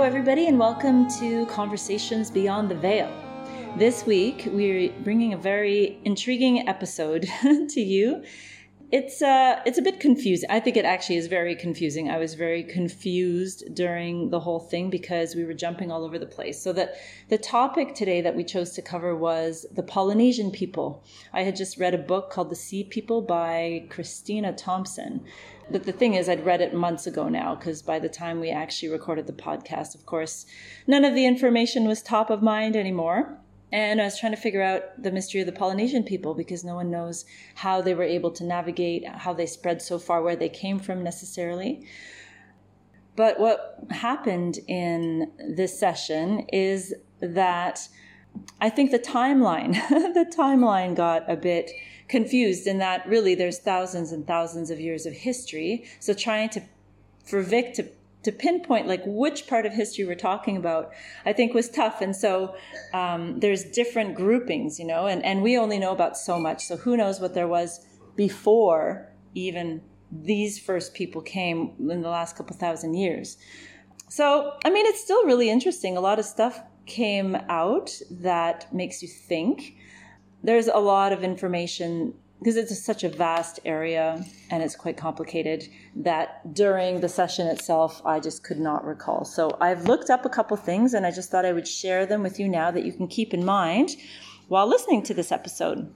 Hello, everybody, and welcome to Conversations Beyond the Veil. This week, we're bringing a very intriguing episode to you. It's uh, it's a bit confusing. I think it actually is very confusing. I was very confused during the whole thing because we were jumping all over the place. So that the topic today that we chose to cover was the Polynesian people. I had just read a book called The Sea People by Christina Thompson. But the thing is, I'd read it months ago now because by the time we actually recorded the podcast, of course, none of the information was top of mind anymore. And I was trying to figure out the mystery of the Polynesian people because no one knows how they were able to navigate, how they spread so far, where they came from necessarily. But what happened in this session is that I think the timeline, the timeline got a bit confused in that really there's thousands and thousands of years of history. So trying to, for Vic to to pinpoint like which part of history we're talking about i think was tough. And so um, there's different groupings you know and, and we only know about so much. So who knows what there was before even these first people came in the last couple thousand years. So i mean it's still really interesting. A lot of stuff came out that makes you think there's a lot of information because it's such a vast area and it's quite complicated that during the session itself I just could not recall. So I've looked up a couple things and I just thought I would share them with you now that you can keep in mind while listening to this episode.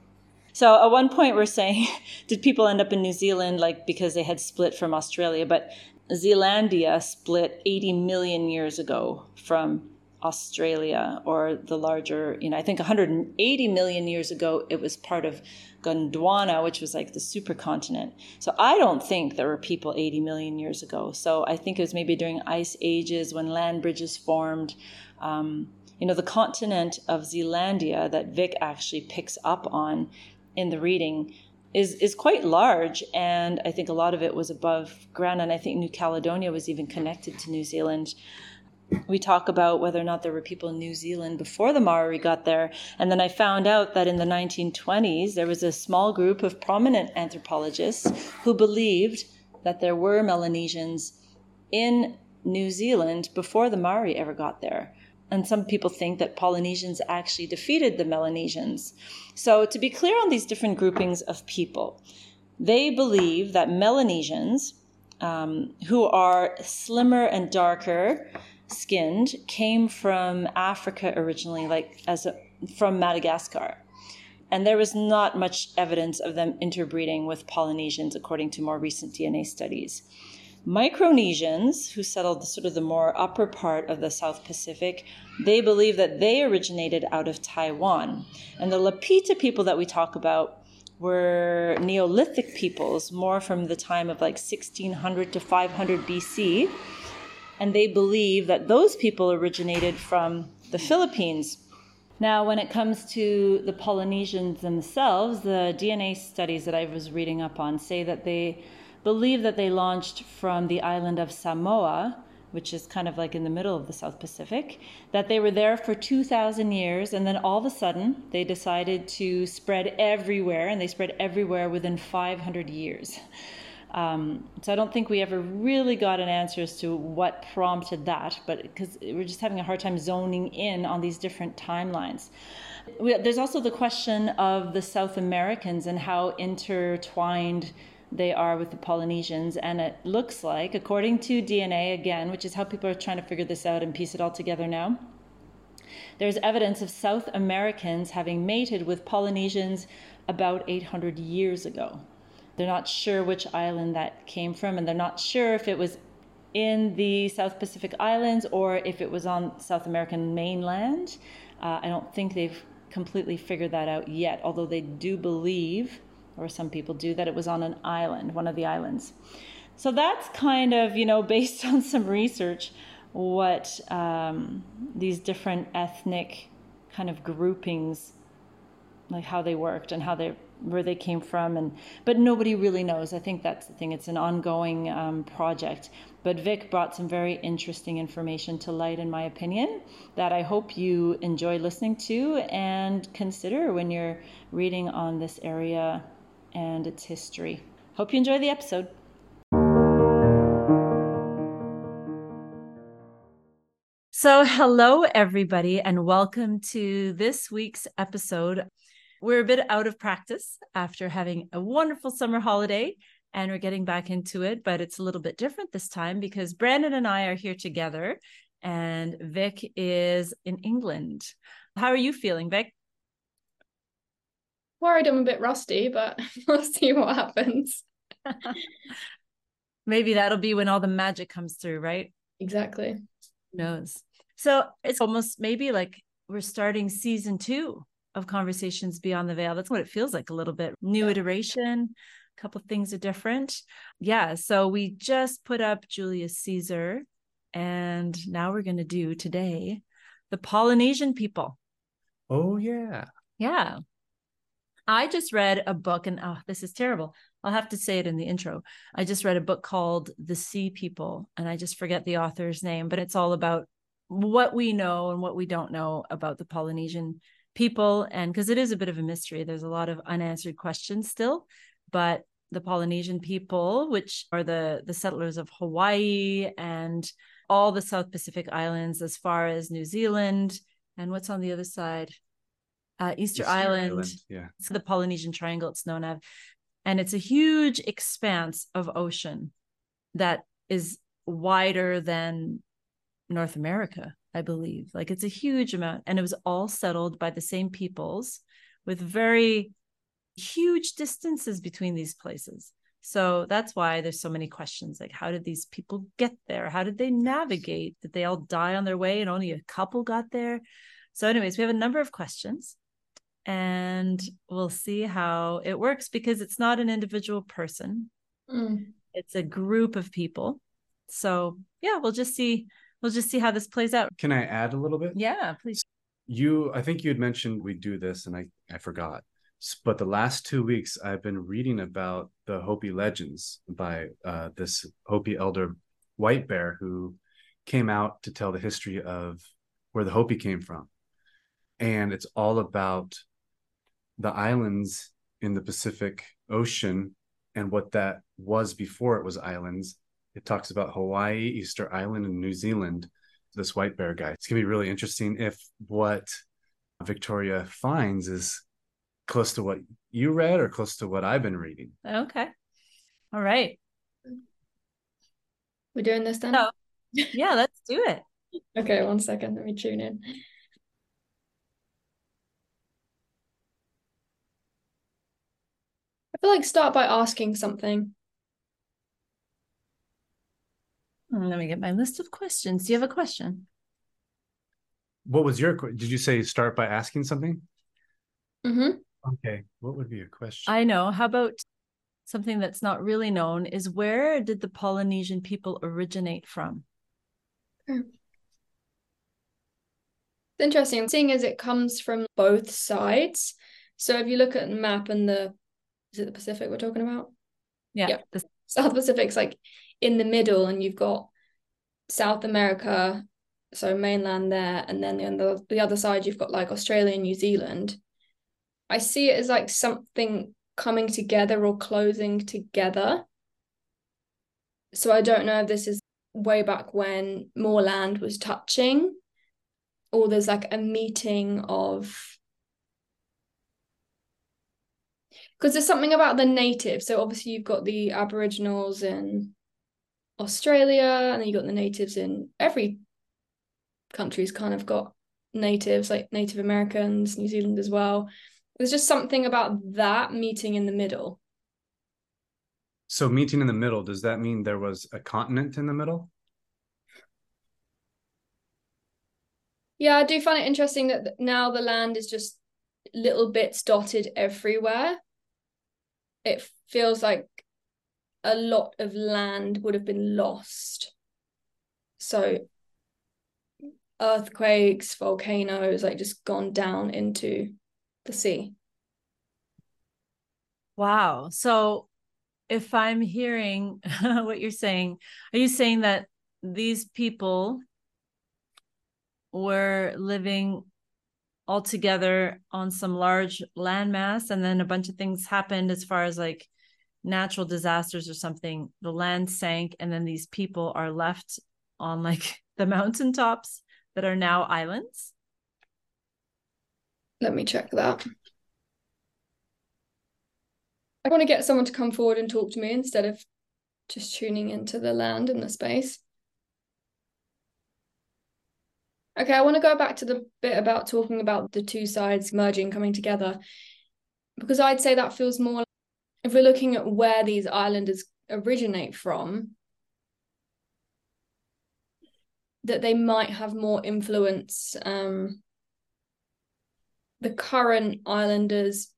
So at one point we're saying, did people end up in New Zealand like because they had split from Australia? But Zealandia split 80 million years ago from Australia or the larger, you know, I think 180 million years ago, it was part of Gondwana, which was like the supercontinent. So I don't think there were people 80 million years ago. So I think it was maybe during ice ages when land bridges formed. Um, you know, the continent of Zealandia that Vic actually picks up on in the reading is is quite large, and I think a lot of it was above ground. And I think New Caledonia was even connected to New Zealand we talk about whether or not there were people in New Zealand before the Maori got there. And then I found out that in the 1920s, there was a small group of prominent anthropologists who believed that there were Melanesians in New Zealand before the Maori ever got there. And some people think that Polynesians actually defeated the Melanesians. So, to be clear on these different groupings of people, they believe that Melanesians, um, who are slimmer and darker, skinned came from Africa originally, like as a, from Madagascar. And there was not much evidence of them interbreeding with Polynesians, according to more recent DNA studies. Micronesians, who settled the, sort of the more upper part of the South Pacific, they believe that they originated out of Taiwan. And the Lapita people that we talk about were Neolithic peoples, more from the time of like 1600 to 500 BC and they believe that those people originated from the Philippines. Now, when it comes to the Polynesians themselves, the DNA studies that I was reading up on say that they believe that they launched from the island of Samoa, which is kind of like in the middle of the South Pacific, that they were there for 2,000 years, and then all of a sudden they decided to spread everywhere, and they spread everywhere within 500 years. Um, so I don't think we ever really got an answer as to what prompted that, but because we're just having a hard time zoning in on these different timelines. We, there's also the question of the South Americans and how intertwined they are with the Polynesians. And it looks like, according to DNA again, which is how people are trying to figure this out and piece it all together now, there's evidence of South Americans having mated with Polynesians about 800 years ago. They're not sure which island that came from, and they're not sure if it was in the South Pacific Islands or if it was on South American mainland. Uh, I don't think they've completely figured that out yet, although they do believe, or some people do, that it was on an island, one of the islands. So that's kind of, you know, based on some research, what um, these different ethnic kind of groupings, like how they worked and how they where they came from and but nobody really knows. I think that's the thing. It's an ongoing um, project. But vic brought some very interesting information to light in my opinion that i hope you enjoy listening to and consider when you're reading on this area and its history. Hope you enjoy the episode. So, hello, everybody, and welcome to this week's episode. We're a bit out of practice after having a wonderful summer holiday, and we're getting back into it, but it's a little bit different this time because Brandon and I are here together, and Vic is in England. How are you feeling, Vic? Worried I'm a bit rusty, but we'll see what happens. Maybe that'll be when all the magic comes through, right? Exactly Who knows? So it's almost maybe like we're starting season two of Conversations Beyond the Veil. That's what it feels like a little bit. New iteration, a couple things are different. Yeah. So we just put up Julius Caesar, and now we're going to do today the Polynesian people. Oh, yeah. Yeah. I just read a book, and oh, this is terrible. I'll have to say it in the intro. I just read a book called The Sea People, and I just forget the author's name, but it's all about what we know and what we don't know about the Polynesian people. And because it is a bit of a mystery, there's a lot of unanswered questions still. But the Polynesian people, which are the the settlers of Hawaii and all the South Pacific islands, as far as New Zealand, and what's on the other side, uh, Easter, Easter Island, Island, yeah, it's the Polynesian Triangle. It's known as, and it's a huge expanse of ocean that is wider than North America, I believe. Like it's a huge amount. And it was all settled by the same peoples with very huge distances between these places. So that's why there's so many questions like, how did these people get there? How did they navigate? Did they all die on their way and only a couple got there? So, anyways, we have a number of questions and we'll see how it works because it's not an individual person, mm. it's a group of people. So, yeah, we'll just see we'll just see how this plays out. Can I add a little bit? Yeah, please. You, I think you had mentioned we do this, and I, I forgot. But the last two weeks, I've been reading about the Hopi legends by uh, this Hopi elder White Bear who came out to tell the history of where the Hopi came from. And it's all about the islands in the Pacific Ocean and what that was before it was islands it talks about Hawaii, Easter Island, and New Zealand. This white bear guy. It's gonna be really interesting if what Victoria finds is close to what you read or close to what I've been reading. Okay. All right. We're doing this then? Oh, yeah, let's do it. okay, one second. Let me tune in. I feel like start by asking something. Let me get my list of questions. Do you have a question? What was your did you say start by asking something? Mm-hmm. Okay. What would be a question? I know. How about something that's not really known is where did the Polynesian people originate from? It's interesting, seeing as it comes from both sides. So if you look at the map and the is it the Pacific we're talking about? Yeah. yeah. The South Pacific's like in the middle and you've got South America, so mainland there, and then on the, the other side you've got like Australia and New Zealand. I see it as like something coming together or closing together. So I don't know if this is way back when more land was touching, or there's like a meeting of because there's something about the natives. So obviously you've got the Aboriginals and Australia, and then you got the natives in every country's kind of got natives, like Native Americans, New Zealand as well. There's just something about that meeting in the middle. So meeting in the middle, does that mean there was a continent in the middle? Yeah, I do find it interesting that now the land is just little bits dotted everywhere. It feels like a lot of land would have been lost. So earthquakes, volcanoes, like just gone down into the sea. Wow. So if I'm hearing what you're saying, are you saying that these people were living all together on some large landmass and then a bunch of things happened as far as like natural disasters or something, the land sank, and then these people are left on like the mountaintops that are now islands? Let me check that. I want to get someone to come forward and talk to me instead of just tuning into the land and the space. Okay, I want to go back to the bit about talking about the two sides merging, coming together, because I'd say that feels more if we're looking at where these islanders originate from, that they might have more influence. Um, the current islanders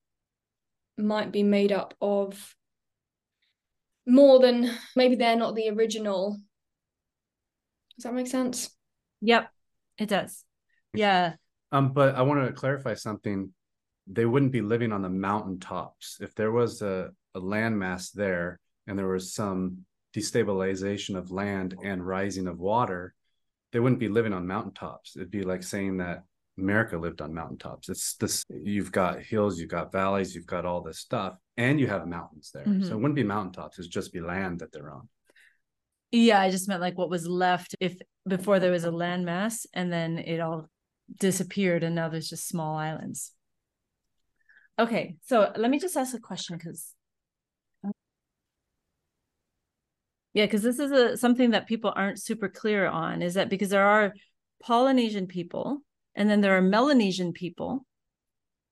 might be made up of more than maybe they're not the original. Does that make sense? Yep, it does. Yeah. Um, but I want to clarify something. They wouldn't be living on the mountaintops. If there was a, a landmass there and there was some destabilization of land and rising of water, they wouldn't be living on mountaintops. It'd be like saying that America lived on mountaintops. It's this you've got hills, you've got valleys, you've got all this stuff, and you have mountains there. Mm-hmm. So it wouldn't be mountaintops, it'd just be land that they're on. Yeah, I just meant like what was left if before there was a landmass and then it all disappeared and now there's just small islands. Okay, so let me just ask a question because yeah, because this is a something that people aren't super clear on is that because there are Polynesian people and then there are Melanesian people.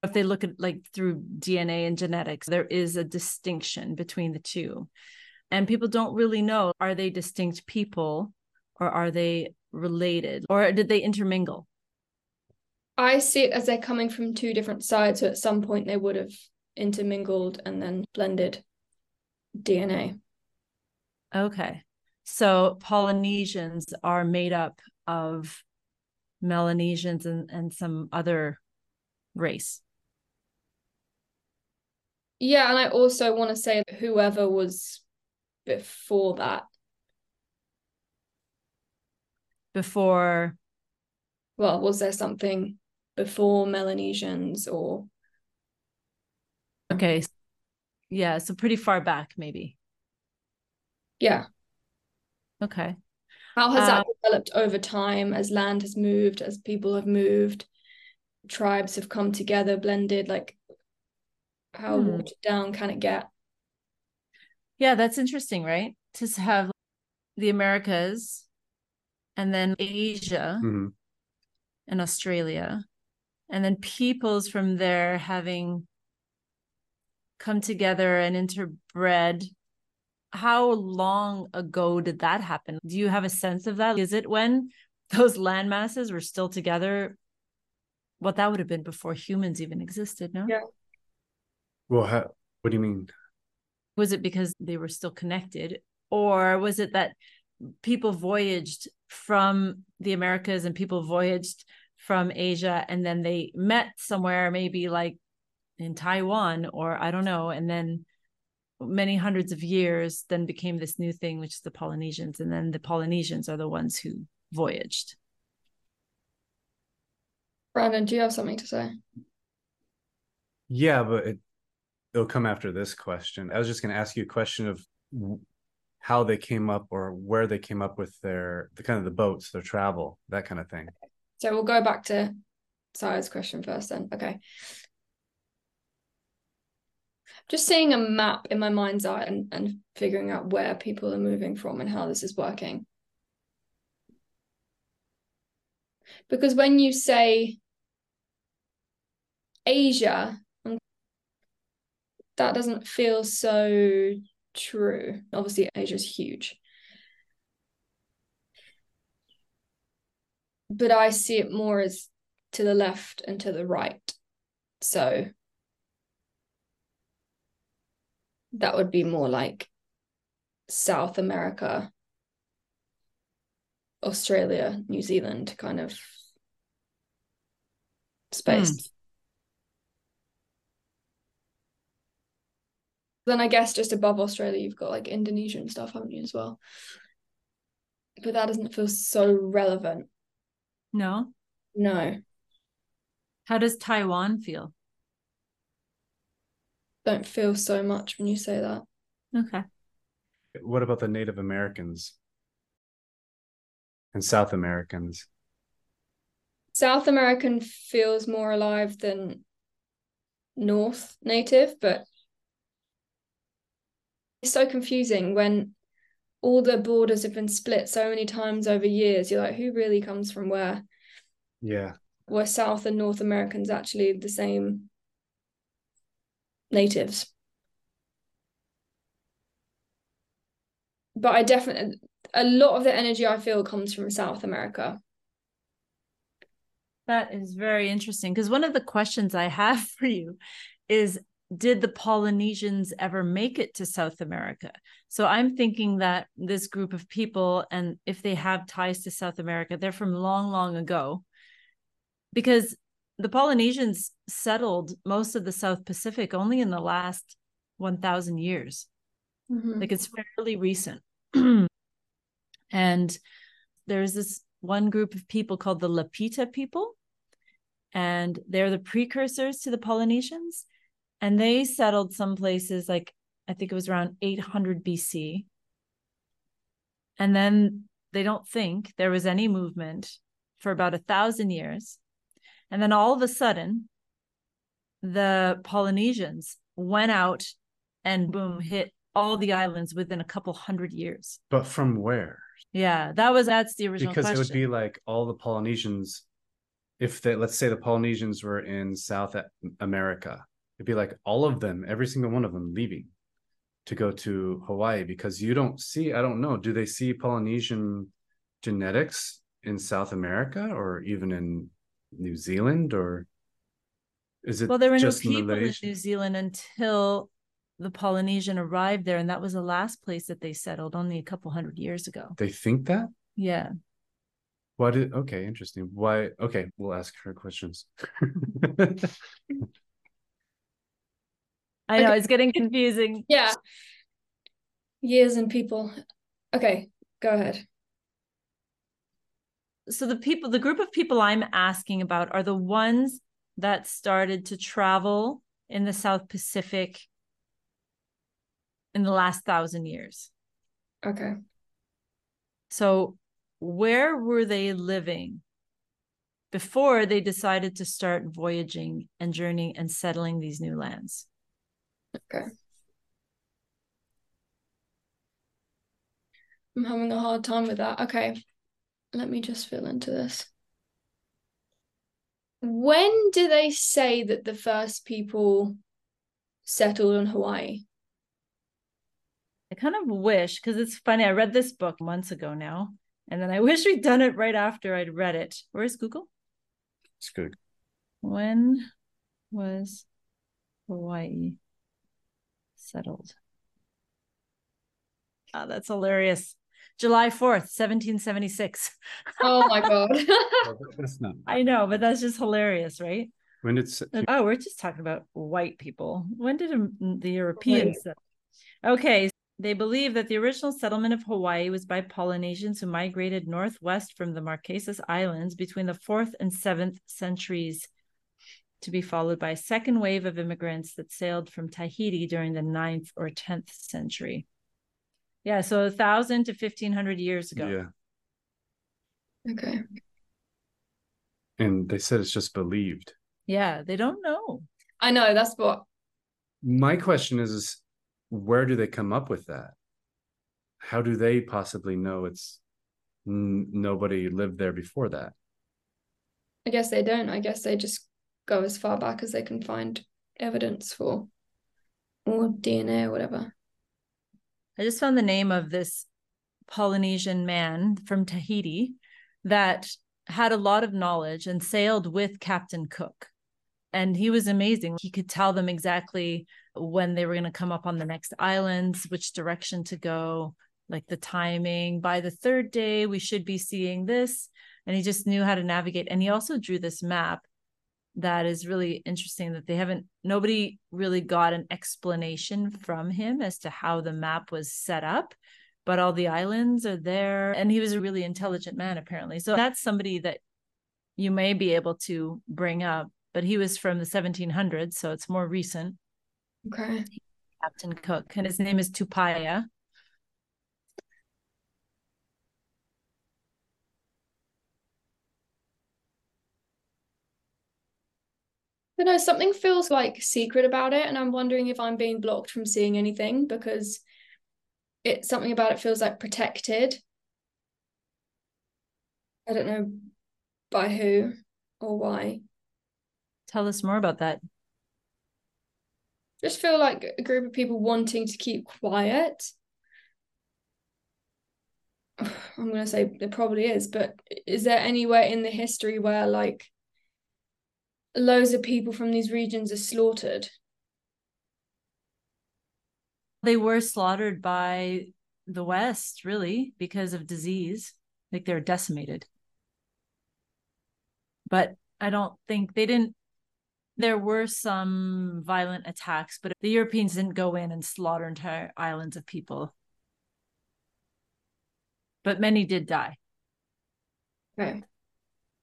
If they look at like through DNA and genetics, there is a distinction between the two. And people don't really know are they distinct people or are they related or did they intermingle? I see it as they're coming from two different sides. So at some point they would have intermingled and then blended DNA. Okay. So Polynesians are made up of Melanesians and, and some other race. Yeah, and I also want to say whoever was before that. Before well, was there something before Melanesians or Okay. Yeah, so pretty far back maybe. Yeah. Okay. How has that uh, developed over time as land has moved, as people have moved, tribes have come together, blended? Like, how hmm. watered down can it get? Yeah, that's interesting, right? To have the Americas and then Asia mm-hmm. and Australia, and then peoples from there having come together and interbred how long ago did that happen? Do you have a sense of that? Is it when those land masses were still together? What that would have been before humans even existed, no? Yeah. Well, how, what do you mean? Was it because they were still connected? Or was it that people voyaged from the Americas and people voyaged from Asia and then they met somewhere, maybe like in Taiwan or I don't know, and then many hundreds of years then became this new thing which is the polynesians and then the polynesians are the ones who voyaged. Brandon do you have something to say? Yeah but it, it'll come after this question. I was just going to ask you a question of how they came up or where they came up with their the kind of the boats their travel that kind of thing so we'll go back to Sire's question first then okay just seeing a map in my mind's eye and, and figuring out where people are moving from and how this is working. Because when you say Asia, um, that doesn't feel so true. Obviously, Asia is huge. But I see it more as to the left and to the right. So that would be more like South America, Australia, New Zealand kind of space. Mm. Then I guess just above Australia, you've got like Indonesia and stuff, haven't you, as well? But that doesn't feel so relevant. No. No. How does Taiwan feel? don't feel so much when you say that. Okay. What about the Native Americans and South Americans? South American feels more alive than North native, but it's so confusing when all the borders have been split so many times over years. You're like, who really comes from where? Yeah. Were South and North Americans actually the same natives? But I definitely, a lot of the energy I feel comes from South America. That is very interesting because one of the questions I have for you is did the Polynesians ever make it to South America? So I'm thinking that this group of people, and if they have ties to South America, they're from long, long ago. Because the Polynesians settled most of the South Pacific only in the last 1,000 years. Mm-hmm. Like it's fairly recent. and there's this one group of people called the Lapita people, and they're the precursors to the Polynesians and they settled some places like I think it was around 800 BC. And then they don't think there was any movement for about a thousand years. And then all of a sudden, the Polynesians went out and boom, hit all the islands within a couple hundred years. But from where? Yeah, that was that's the original question. because question. it would be like all the Polynesians, if they let's say the Polynesians were in South America, it'd be like all of them, every single one of them leaving to go to Hawaii because you don't see, I don't know, do they see Polynesian genetics in South America or even in New Zealand or is it well there were no people Malaysia? in New Zealand until the Polynesian arrived there and that was the last place that they settled only a couple hundred years ago. They think that? Yeah. Why did okay, interesting. Why okay, we'll ask her questions. I know okay. it's getting confusing. Yeah. Years and people. Okay, go ahead. So the people, the group of people I'm asking about are the ones that started to travel in the South Pacific in the last thousand years. Okay. So where were they living before they decided to start voyaging and journeying and settling these new lands? Okay. I'm having a hard time with that. Okay. Let me just fill into this. When do they say that the first people settled on Hawaii? I kind of wish, because it's funny, I read this book months ago now, and then I wish we'd done it right after I'd read it. Where's Google? It's good. When was Hawaii settled. Oh, that's hilarious. July 4th, 1776. Oh my God. that's not. I know, but that's just hilarious, right? When it's. Uh, oh, we're just talking about white people. When did um, the Europeans. Okay. They believe that the original settlement of Hawaii was by Polynesians who migrated northwest from the Marquesas Islands between the fourth and seventh centuries to be followed by a second wave of immigrants that sailed from Tahiti during the 9th or 10th century. Yeah, so a thousand to fifteen hundred years ago. Yeah. Okay. And they said it's just believed. Yeah, they don't know. I know that's what. My question is, is where do they come up with that? How do they possibly know it's n- nobody lived there before that? I guess they don't. I guess they just go as far back as they can find evidence for or DNA or whatever. I just found the name of this Polynesian man from Tahiti that had a lot of knowledge and sailed with Captain Cook. And he was amazing. He could tell them exactly when they were going to come up on the next islands, which direction to go, like the timing. By the third day, we should be seeing this. And he just knew how to navigate. And he also drew this map that is really interesting that they haven't nobody really got an explanation from him as to how the map was set up but all the islands are there and he was a really intelligent man apparently. So that's somebody that you may be able to bring up but he was from the 1700s so it's more recent. Okay. Captain cook and his name is tupaia But know, something feels like secret about it, and I'm wondering if I'm being blocked from seeing anything because it something about it feels like protected. I don't know by who or why. Tell us more about that. Just feel like a group of people wanting to keep quiet. I'm going to say there probably is, but is there anywhere in the history where like loads of people from these regions are slaughtered. They were slaughtered by the West, really, because of disease. Like they're decimated. But I don't think they didn't. There were some violent attacks, but the Europeans didn't go in and slaughter entire islands of people. But many did die. Okay.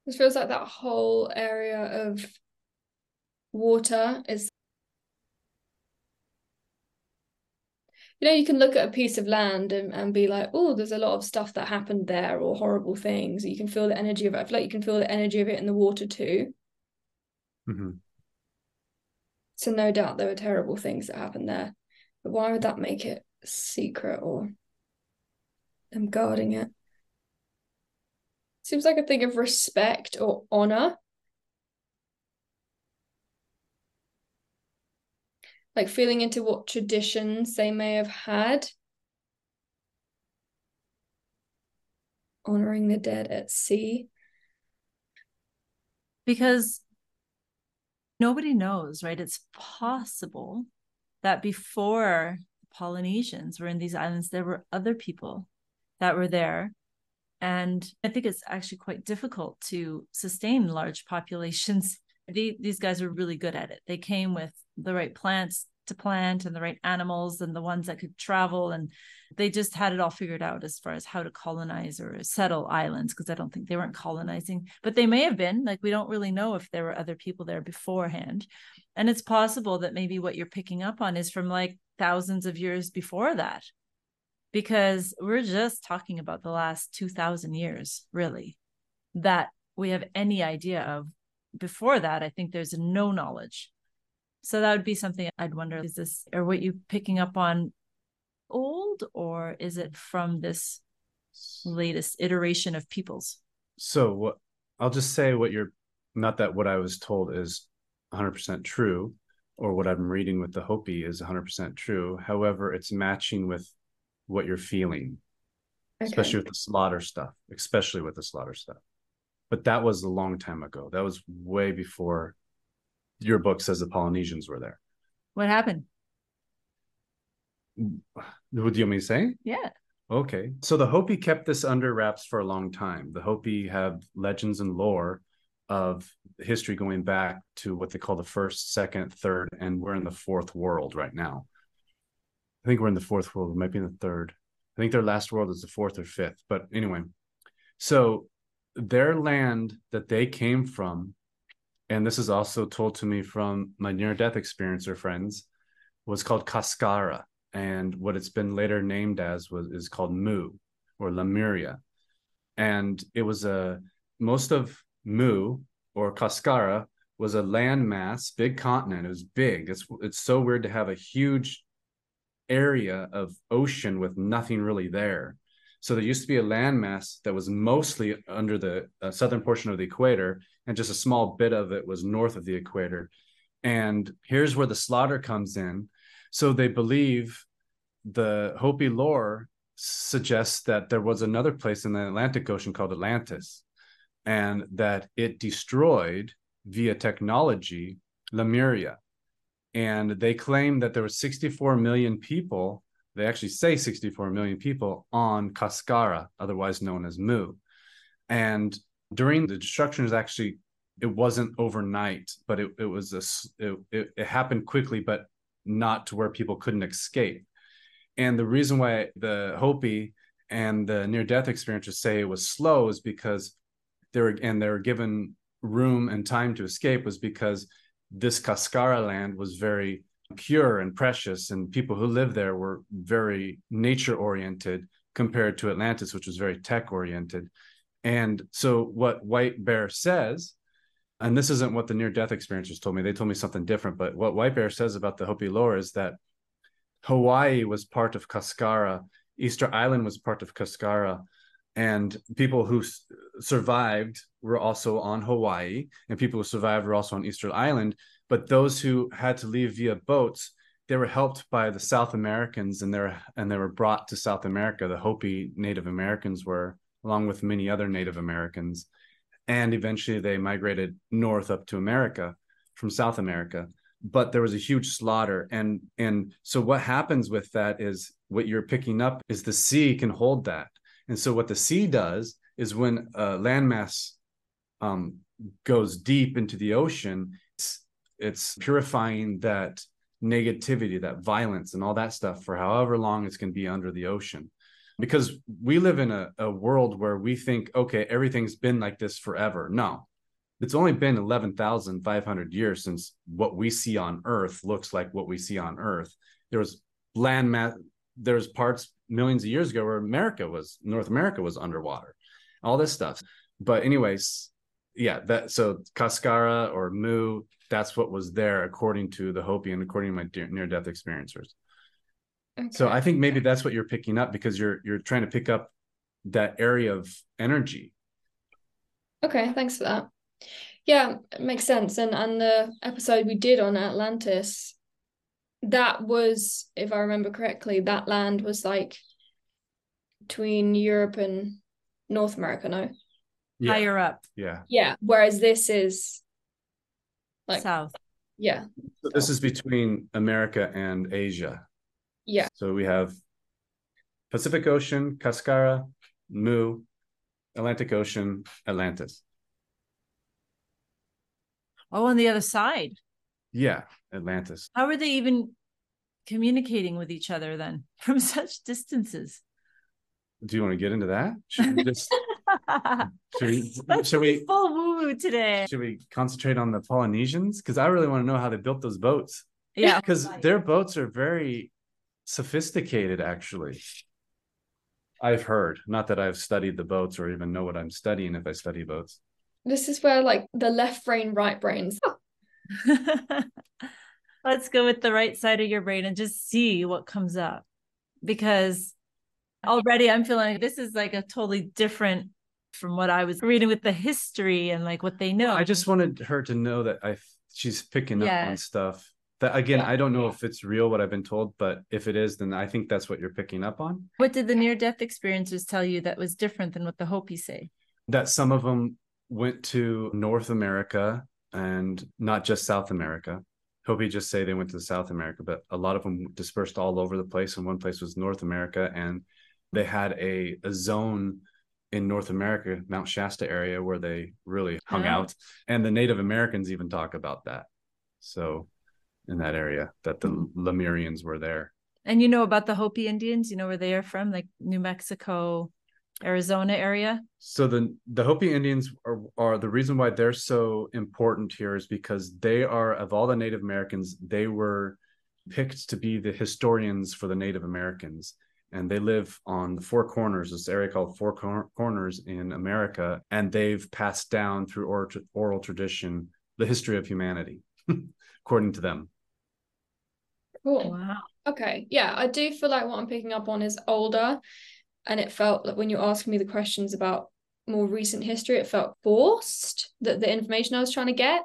This feels like that whole area of water is you know you can look at a piece of land and, and be like oh there's a lot of stuff that happened there or horrible things. You can feel the energy of it. I feel like you can feel the energy of it in the water too. Mm-hmm. so no doubt there were terrible things that happened there. But why would that make it secret or them guarding it seems like a thing of respect or honor. Like feeling into what traditions they may have had. Honoring the dead at sea. Because nobody knows right? It's possible that before polynesians were in these islands there were other people that were there and i think it's actually quite difficult to sustain large populations. The, these guys were really good at it. They came with the right plants to plant and the right animals and the ones that could travel. And they just had it all figured out as far as how to colonize or settle islands because i don't think they weren't colonizing. But they may have been like we don't really know if there were other people there beforehand. And it's possible that maybe what you're picking up on is from like thousands of years before that because we're just talking about the last 2000 years really that we have any idea of before that i think there's no knowledge so that would be something I'd wonder is this, or what you picking up on old, or is it from this latest iteration of peoples? So what I'll just say what you're not that what I was told is 100% true or what I'm reading with the Hopi is 100% true. However, it's matching with what you're feeling, okay. especially with the slaughter stuff, especially with the slaughter stuff. But that was a long time ago. That was way before your book says the Polynesians were there. What happened? What do you want me to say? Yeah. Okay. So the Hopi kept this under wraps for a long time. The Hopi have legends and lore of history going back to what they call the first, second, third, and we're in the fourth world right now. I think we're in the fourth world. It might be in the third. I think their last world is the fourth or fifth. But anyway, so their land that they came from and this is also told to me from my near death experiencer friends, was called Kasskara. And what it's been later named as was is called Mu or Lemuria. And it was a most of Mu or Kasskara was a landmass, big continent. It was big. It's it's so weird to have a huge area of ocean with nothing really there. So there used to be a landmass that was mostly under the uh, southern portion of the equator, and just a small bit of it was north of the equator. And here's where the slaughter comes in. So they believe the Hopi lore suggests that there was another place in the Atlantic Ocean called Atlantis, and that it destroyed via technology Lemuria. And they claim that there were 64 million people they actually say 64 million people on Kasskara, otherwise known as Mu. And during the destruction is actually it wasn't overnight, but it, it was a it, it, it happened quickly, but not to where people couldn't escape. And the reason why the Hopi and the near death experiencers say it was slow is because they were and they were given room and time to escape was because this Kasskara land was very pure and precious and people who lived there were very nature oriented compared to atlantis which was very tech oriented and so what white bear says and this isn't what the near death experiencers told me. They told me something different. But what White Bear says about the Hopi lore is that Hawaii was part of Kasskara, Easter Island was part of Kasskara, and people who survived were also on Hawaii, and people who survived were also on Easter Island. But those who had to leave via boats, they were helped by the South Americans, and they were and they were brought to South America. The Hopi Native Americans were, along with many other Native Americans, and eventually they migrated north up to America from South America. But there was a huge slaughter, and and so what happens with that is what you're picking up is the sea can hold that, and so what the sea does is when a landmass um, goes deep into the ocean, it's, it's purifying that negativity, that violence, and all that stuff for however long it's going to be under the ocean. Because we live in a, a world where we think okay everything's been like this forever. No it's only been 11,500 years since what we see on earth looks like what we see on earth. There was land mass there's parts millions of years ago where america was north america was underwater all this stuff but anyways yeah that so kasskara or mu that's what was there according to the hopi and according to my near death experiencers so I think maybe that's what you're picking up because you're you're trying to pick up that area of energy. Okay, thanks for that. Yeah, it makes sense. And and the episode we did on Atlantis, that was, if I remember correctly, that land was like between Europe and North America, no? Yeah. Higher up, Yeah. Yeah. Whereas this is like south. yeah, So this is between America and Asia. yeah. So we have Pacific Ocean, Kasskara, Mu, Atlantic Ocean, Atlantis. Oh, on the other side. Yeah, Atlantis. How are they even communicating with each other then from such distances? Do you want to get into that? Should we just should we, should we full woo woo today. should we concentrate on the Polynesians? Because I really want to know how they built those boats. Yeah. Because their boats are very sophisticated, actually. I've heard, not that I've studied the boats or even know what I'm studying if I study boats. This is where like the left brain, right brains. Let's go with the right side of your brain and just see what comes up. Because already I'm feeling like this is like a totally different from what I was reading with the history and like what they know. I just wanted her to know that I she's picking up on stuff. That again, Yeah. I don't know if it's real what I've been told, but if it is, then I think that's what you're picking up on. what did the near death experiencers tell you that was different than what the Hopi say? That some of them went to North America and not just South America. Hopi just say they went to South America, but a lot of them dispersed all over the place. And one place was North America, and they had a, a zone in North America, Mount Shasta area, where they really hung Oh. out. And the Native Americans even talk about that. So, in that area, that the Lemurians were there. And you know about the Hopi Indians? You know where they are from, like New Mexico, Arizona area? So the the Hopi Indians are, are the reason why they're so important here is because they are of all the Native Americans, they were picked to be the historians for the Native Americans, and they live on the Four Corners, this area called Four Cor- Corners in America, and they've passed down through oral, oral tradition the history of humanity, according to them. Cool. Wow. Okay. Yeah, I do feel like what I'm picking up on is older. And it felt like when you asked me the questions about more recent history, it felt forced that the information I was trying to get.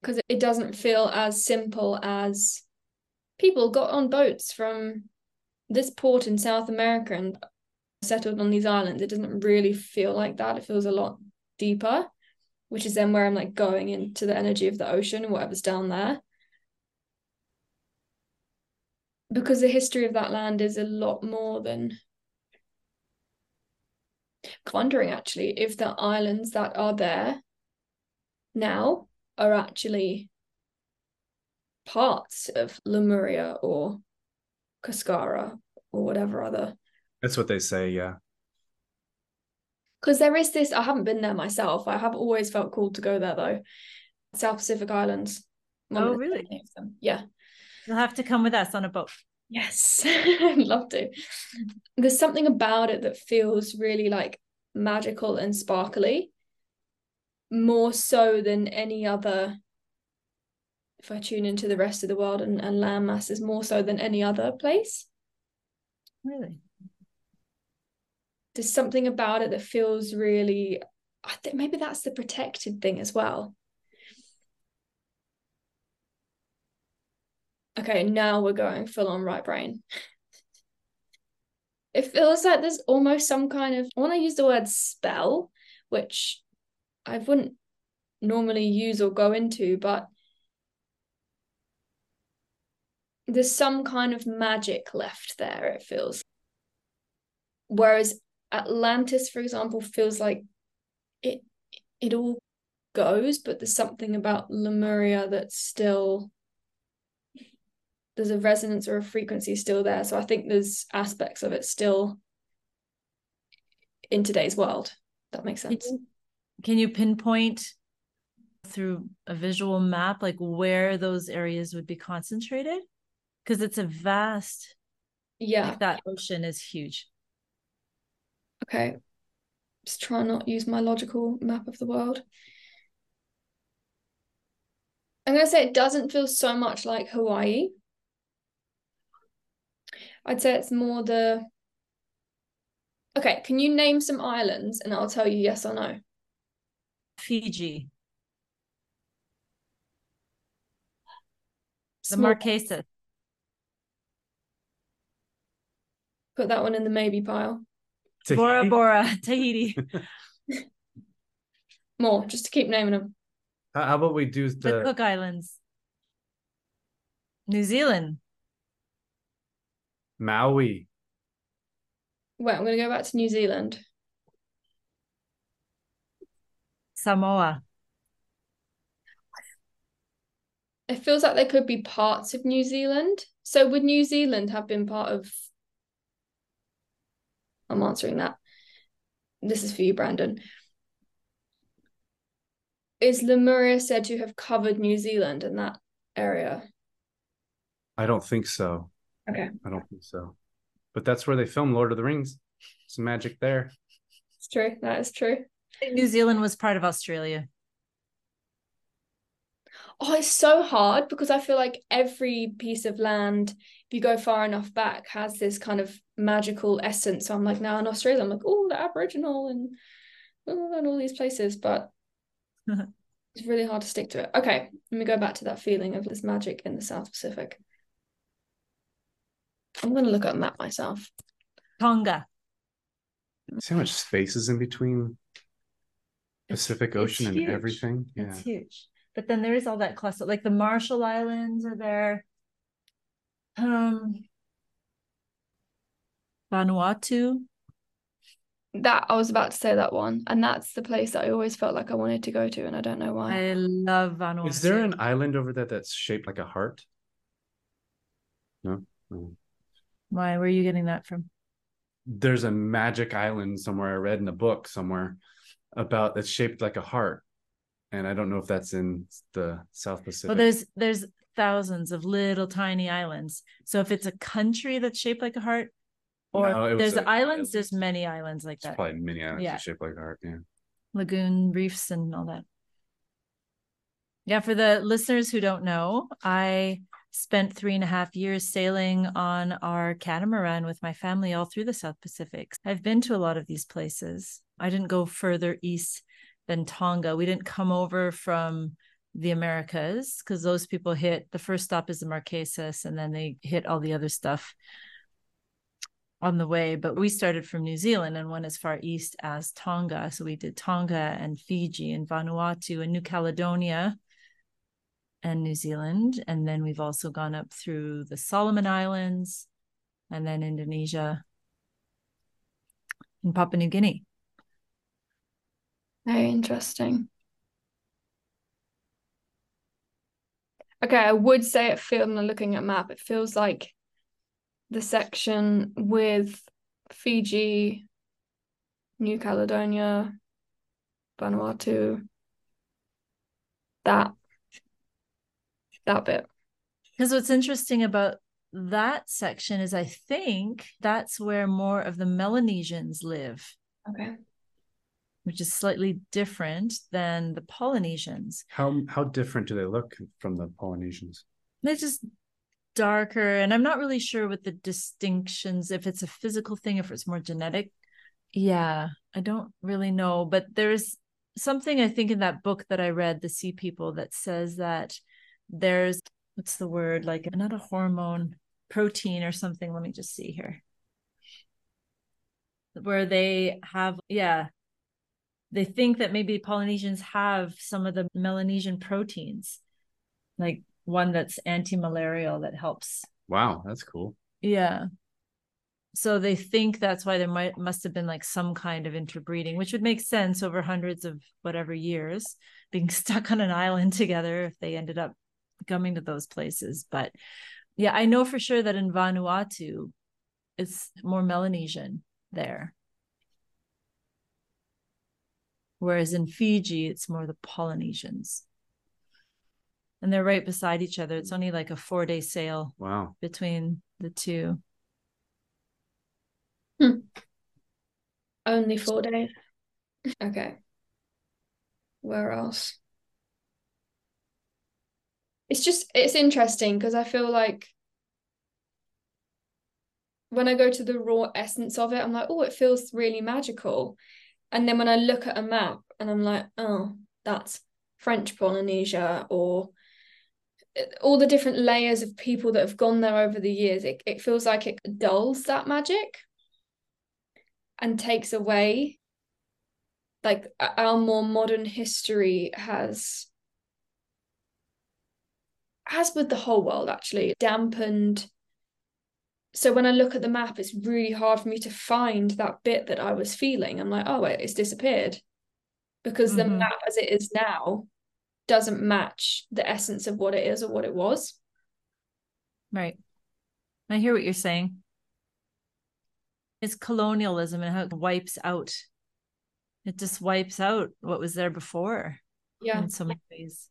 Because it doesn't feel as simple as people got on boats from this port in South America and settled on these islands. It doesn't really feel like that. It feels a lot deeper, which is then where I'm like going into the energy of the ocean and whatever's down there. because the history of that land is a lot more than wondering actually if the islands that are there now are actually parts of Lemuria or Kasskara or whatever other That's what they say. Yeah. because there is this I haven't been there myself I have always felt called to go there though South Pacific Islands oh, One Oh, of the really? them. yeah You'll have to come with us on a boat. Yes, I'd love to. There's something about it that feels really like magical and sparkly. more so than any other if I tune into the rest of the world and, and land masses more so than any other place. Really? There's something about it that feels really I think maybe that's the protected thing as well. Okay, now we're going full on right brain. It feels like there's almost some kind of I use the word spell, which I wouldn't normally use or go into, but there's some kind of magic left there, it feels. Whereas Atlantis, for example, feels like it it all goes, but there's something about Lemuria that's still there's a resonance or a frequency still there. So I think there's aspects of it still in today's world. That makes sense. Can you, can you pinpoint through a visual map like where those areas would be concentrated? Because it's a vast yeah like that ocean is huge. Okay. Just try not use my logical map of the world. I'm gonna say it doesn't feel so much like Hawaii. I'd say it's more the Okay, can you name some islands and I'll tell you yes or no? Fiji. The Small- Marquesas. Put that one in the maybe pile. Bora Bora, Tahiti. More, just to keep naming them. How how about we do The the Cook Islands. New Zealand. Maui? Wait, I'm gonna go back to New Zealand. Samoa. It feels like there could be parts of New Zealand. So would New Zealand have been part of I'm answering that. This is for you, Brandon. Is Lemuria said to have covered New Zealand in that area? I don't think so. Okay. I don't think so. But that's where they filmed Lord of the Rings. Some magic there. It's true. That is true. New Zealand was part of Australia. Oh, it's so hard because I feel like every piece of land, if you go far enough back, has this kind of magical essence. So I'm like, now in Australia, I'm like, oh, the Aboriginal and, oh, and all these places, but it's really hard to stick to it. Okay, let me go back to that feeling of this magic in the South Pacific. I'm going to look at a map myself. Tonga. See how much space is in between Pacific Ocean and huge. everything? Yeah. It's huge. But then there is all that cluster, like the Marshall Islands are there. Um, Vanuatu. That I was about to say that one, and that's the place that I always felt like I wanted to go to, and I don't know why. I love Vanuatu. Is there an island over there that's shaped like a heart? No? No. Why? Where are you getting that from? There's a magic island somewhere I read in a book somewhere about that's shaped like a heart. And I don't know if that's in the South Pacific. Well, there's there's thousands of little tiny islands. So if it's a country that's shaped like a heart, or No, there's a- islands, there's many islands like it's that. probably mini islands Yeah. shaped like a heart. Yeah. lagoon reefs and all that. Yeah, for the listeners who don't know, I spent three and a half years sailing on our catamaran with my family all through the South Pacific. I've been to a lot of these places. I didn't go further east than Tonga. We didn't come over from the Americas because those people hit the first stop is the Marquesas and then they hit all the other stuff on the way, but we started from New Zealand and went as far east as Tonga. So we did Tonga and Fiji and Vanuatu and New Caledonia and New Zealand. And then we've also gone up through the Solomon Islands and then Indonesia and Papua New Guinea. Very interesting. Okay, I would say it feels, looking at map, it feels like the section with Fiji, New Caledonia, Vanuatu, that that bit. Because what's interesting about that section is I think that's where more of the Melanesians live. Okay. which is slightly different than the Polynesians. How how different do they look from the Polynesians? They're just darker, and I'm not really sure what the distinctions if it's a physical thing, if it's more genetic. Yeah, I don't really know, but there's something I think in that book that I read, The Sea People, that says that there's what's the word like not a hormone protein or something. Let me just see here. Where they have, yeah, they think that maybe Polynesians have some of the Melanesian proteins, like one that's anti-malarial that helps. Wow, that's cool. Yeah. So they think that's why there might must have been like some kind of interbreeding, which would make sense over hundreds of whatever years being stuck on an island together if they ended up coming to those places. But yeah, I know for sure that in Vanuatu, it's more Melanesian there. Whereas in Fiji, it's more the Polynesians. And they're right beside each other. It's only like a four day sail Wow. between the two. Hmm. Only four days. Okay. Where else? It's just it's interesting because I feel like when I go to the raw essence of it, I'm like, oh, it feels really magical. And then when I look at a map and I'm like, oh, that's French Polynesia or eh, all the different layers of people that have gone there over the years, it, it feels like it dulls that magic and takes away like our more modern history has as with the whole world actually dampened so when i look at the map it's really hard for me to find that bit that i was feeling i'm like oh it's disappeared because the Mhm. map as it is now doesn't match the essence of what it is or what it was Right. I hear what you're saying. It's colonialism and how it wipes out. It just wipes out what was there before yeah in so many ways.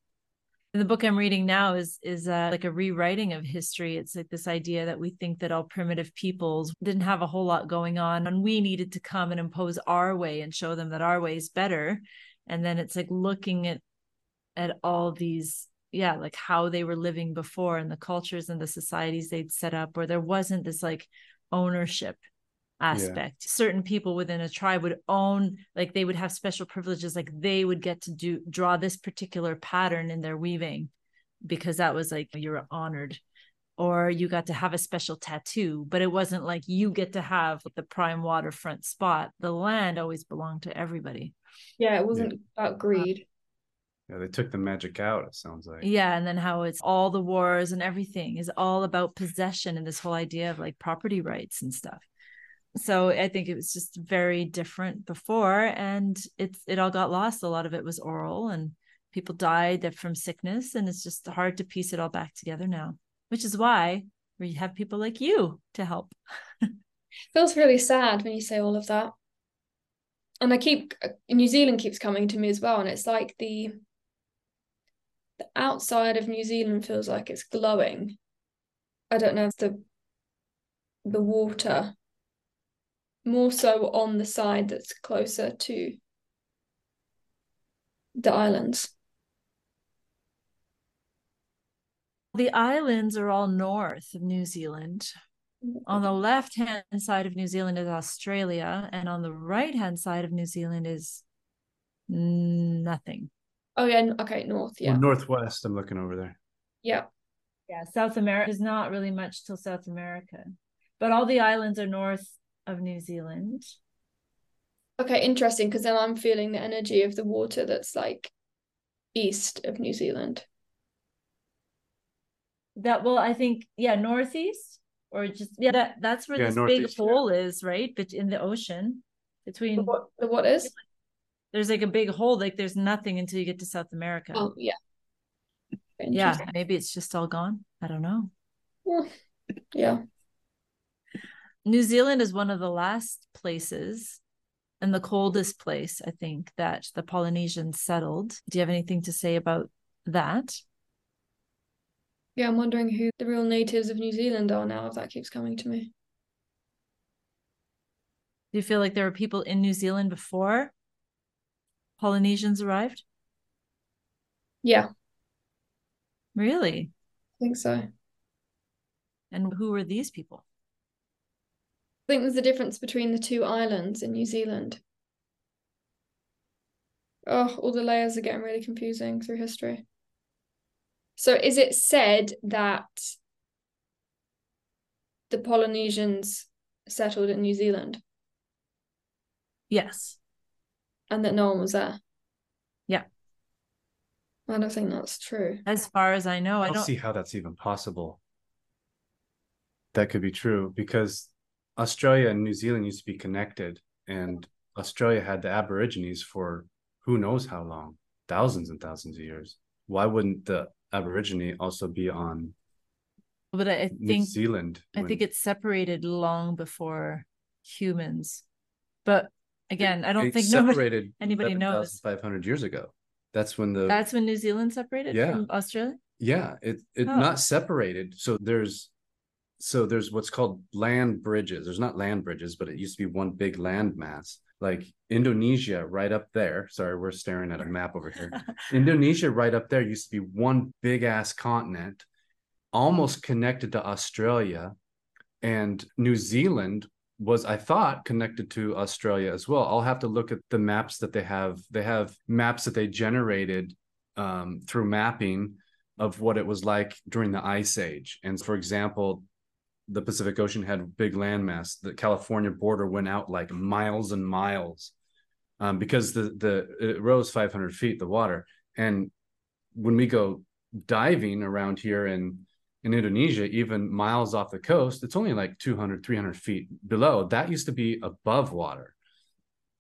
The book I'm reading now is is uh, like a rewriting of history. It's like this idea that we think that all primitive peoples didn't have a whole lot going on, and we needed to come and impose our way and show them that our way is better. And then it's like looking at at all these yeah like how they were living before and the cultures and the societies they'd set up where there wasn't this like ownership aspect. Certain people within a tribe would own like they would have special privileges like they would get to do draw this particular pattern in their weaving because that was like you were honored. Or you got to have a special tattoo but it wasn't like you get to have the prime waterfront spot. The land always belonged to everybody. Yeah it wasn't about greed. Yeah, they took the magic out, it sounds like. yeah and then how it's all the wars and everything is all about possession and this whole idea of like property rights and stuff so i think it was just very different before and it's it all got lost. A lot of it was oral and people died from sickness and it's just hard to piece it all back together now which is why we have people like you to help. Feels really sad when you say all of that. And i keep new zealand keeps coming to me as well and it's like the the outside of new zealand feels like it's glowing. I don't know if the the water more so on the side that's closer to the islands. The islands are all north of new zealand. On the left hand side of New Zealand is Australia, and on the right hand side of New Zealand is nothing. oh yeah okay north yeah. Well, northwest, I'm looking over there. yeah. Yeah, South America is not really much till South America, but all the islands are north of New Zealand. okay interesting because then i'm feeling the energy of the water that's like east of new zealand That well, I think yeah, northeast or just yeah, that that's where Yeah, this big northeast, yeah. hole is, right? But in the ocean the between what, the what is there's like a big hole, like there's nothing until you get to South America. oh yeah yeah, maybe it's just all gone. I don't know. yeah New Zealand is one of the last places and the coldest place, I think, that the Polynesians settled. Do you have anything to say about that? Yeah, I'm wondering who the real natives of New Zealand are now, if that keeps coming to me. Do you feel like there were people in New Zealand before? Polynesians arrived? Yeah, Really? I think so. And who were these people? Think there's a difference between the two islands in New Zealand. Oh, all the layers are getting really confusing through history. So is it said that the Polynesians settled in New Zealand Yes. and that no one was there? Yeah. I don't think that's true. As far as I know, I I don't don't see how that's even possible. That could be true because Australia and New Zealand used to be connected, and Australia had the Aborigines for who knows how long, thousands and thousands of years. Why wouldn't the Aborigine also be on but I, I New think Zealand? I when- think it's separated long before humans. But again, I don't it think nobody separated anybody knows. 500 years ago. That's when the That's when New Zealand separated Yeah. from Australia. Yeah, it it Huh. not separated. So there's so there's what's called land bridges. There's not land bridges, but it used to be one big land mass. Like Indonesia right up there. Sorry, we're staring at a map over here. Indonesia right up there used to be one big ass continent, almost connected to Australia. And New Zealand was, I thought, connected to Australia as well. I'll have to look at the maps that they have. They have maps that they generated um, through mapping of what it was like during the ice age. And for example, the Pacific Ocean had big landmass. The California border went out like miles and miles um, because the the it rose 500 feet the water. And when we go diving around here in in Indonesia, even miles off the coast, it's only like 200, 300 feet below. That used to be above water.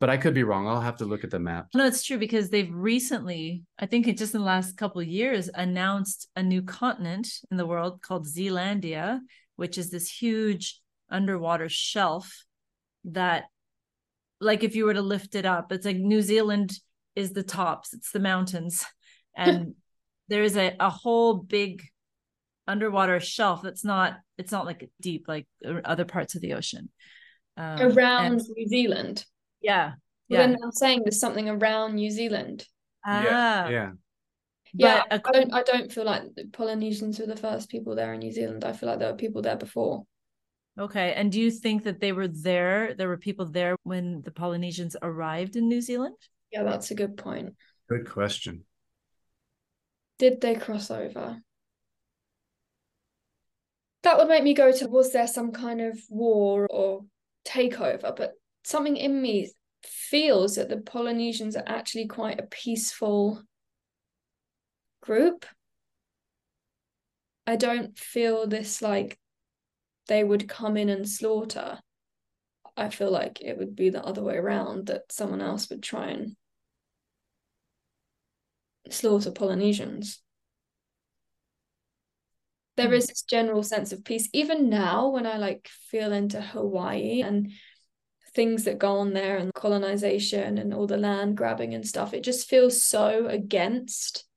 But I could be wrong. I'll have to look at the map. No, it's true because they've recently, I think just in the last couple of years, announced a new continent in the world called Zealandia, which is this huge underwater shelf that, like, if you were to lift it up, it's like New Zealand is the tops, it's the mountains, and there's a a whole big underwater shelf that's not it's not like deep like uh, other parts of the ocean um, Around and- New Zealand. yeah But yeah then I'm saying there's something around New Zealand. ah, yeah. Yeah, but I don't I don't feel like the Polynesians were the first people there in New Zealand. I feel like there were people there before. Okay. And do you think that they were there? There were people there when the Polynesians arrived in New Zealand? Yeah, that's a good point. Good question. Did they cross over? That would make me go to was there some kind of war or takeover? But something in me feels that the Polynesians are actually quite a peaceful group. I don't feel this like they would come in and slaughter. I feel like it would be the other way around that someone else would try and slaughter Polynesians. There Hmm. this general sense of peace. Even now, when I like feel into Hawaii and things that go on there and colonization and all the land grabbing and stuff, it just feels so against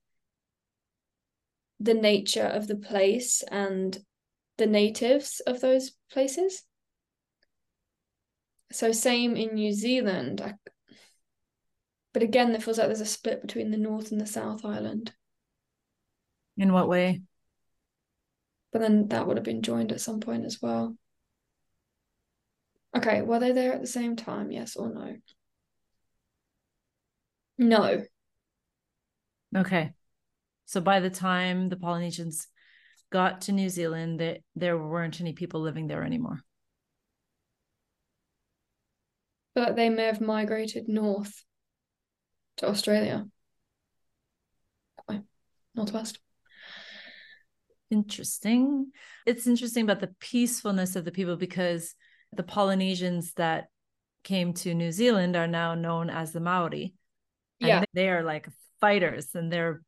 the nature of the place and the natives of those places. So same in New Zealand. I, but again, it feels like there's a split between the North and the South Island. In what way? But then that would have been joined at some point as well. Okay, were they there at the same time? Yes or no? No. Okay. So by the time the Polynesians got to New Zealand, there, there weren't any people living there anymore. But they may have migrated north to Australia. That way, Northwest. Interesting. It's interesting about the peacefulness of the people because the Polynesians that came to New Zealand are now known as the Maori. And Yeah. they are like fighters and they're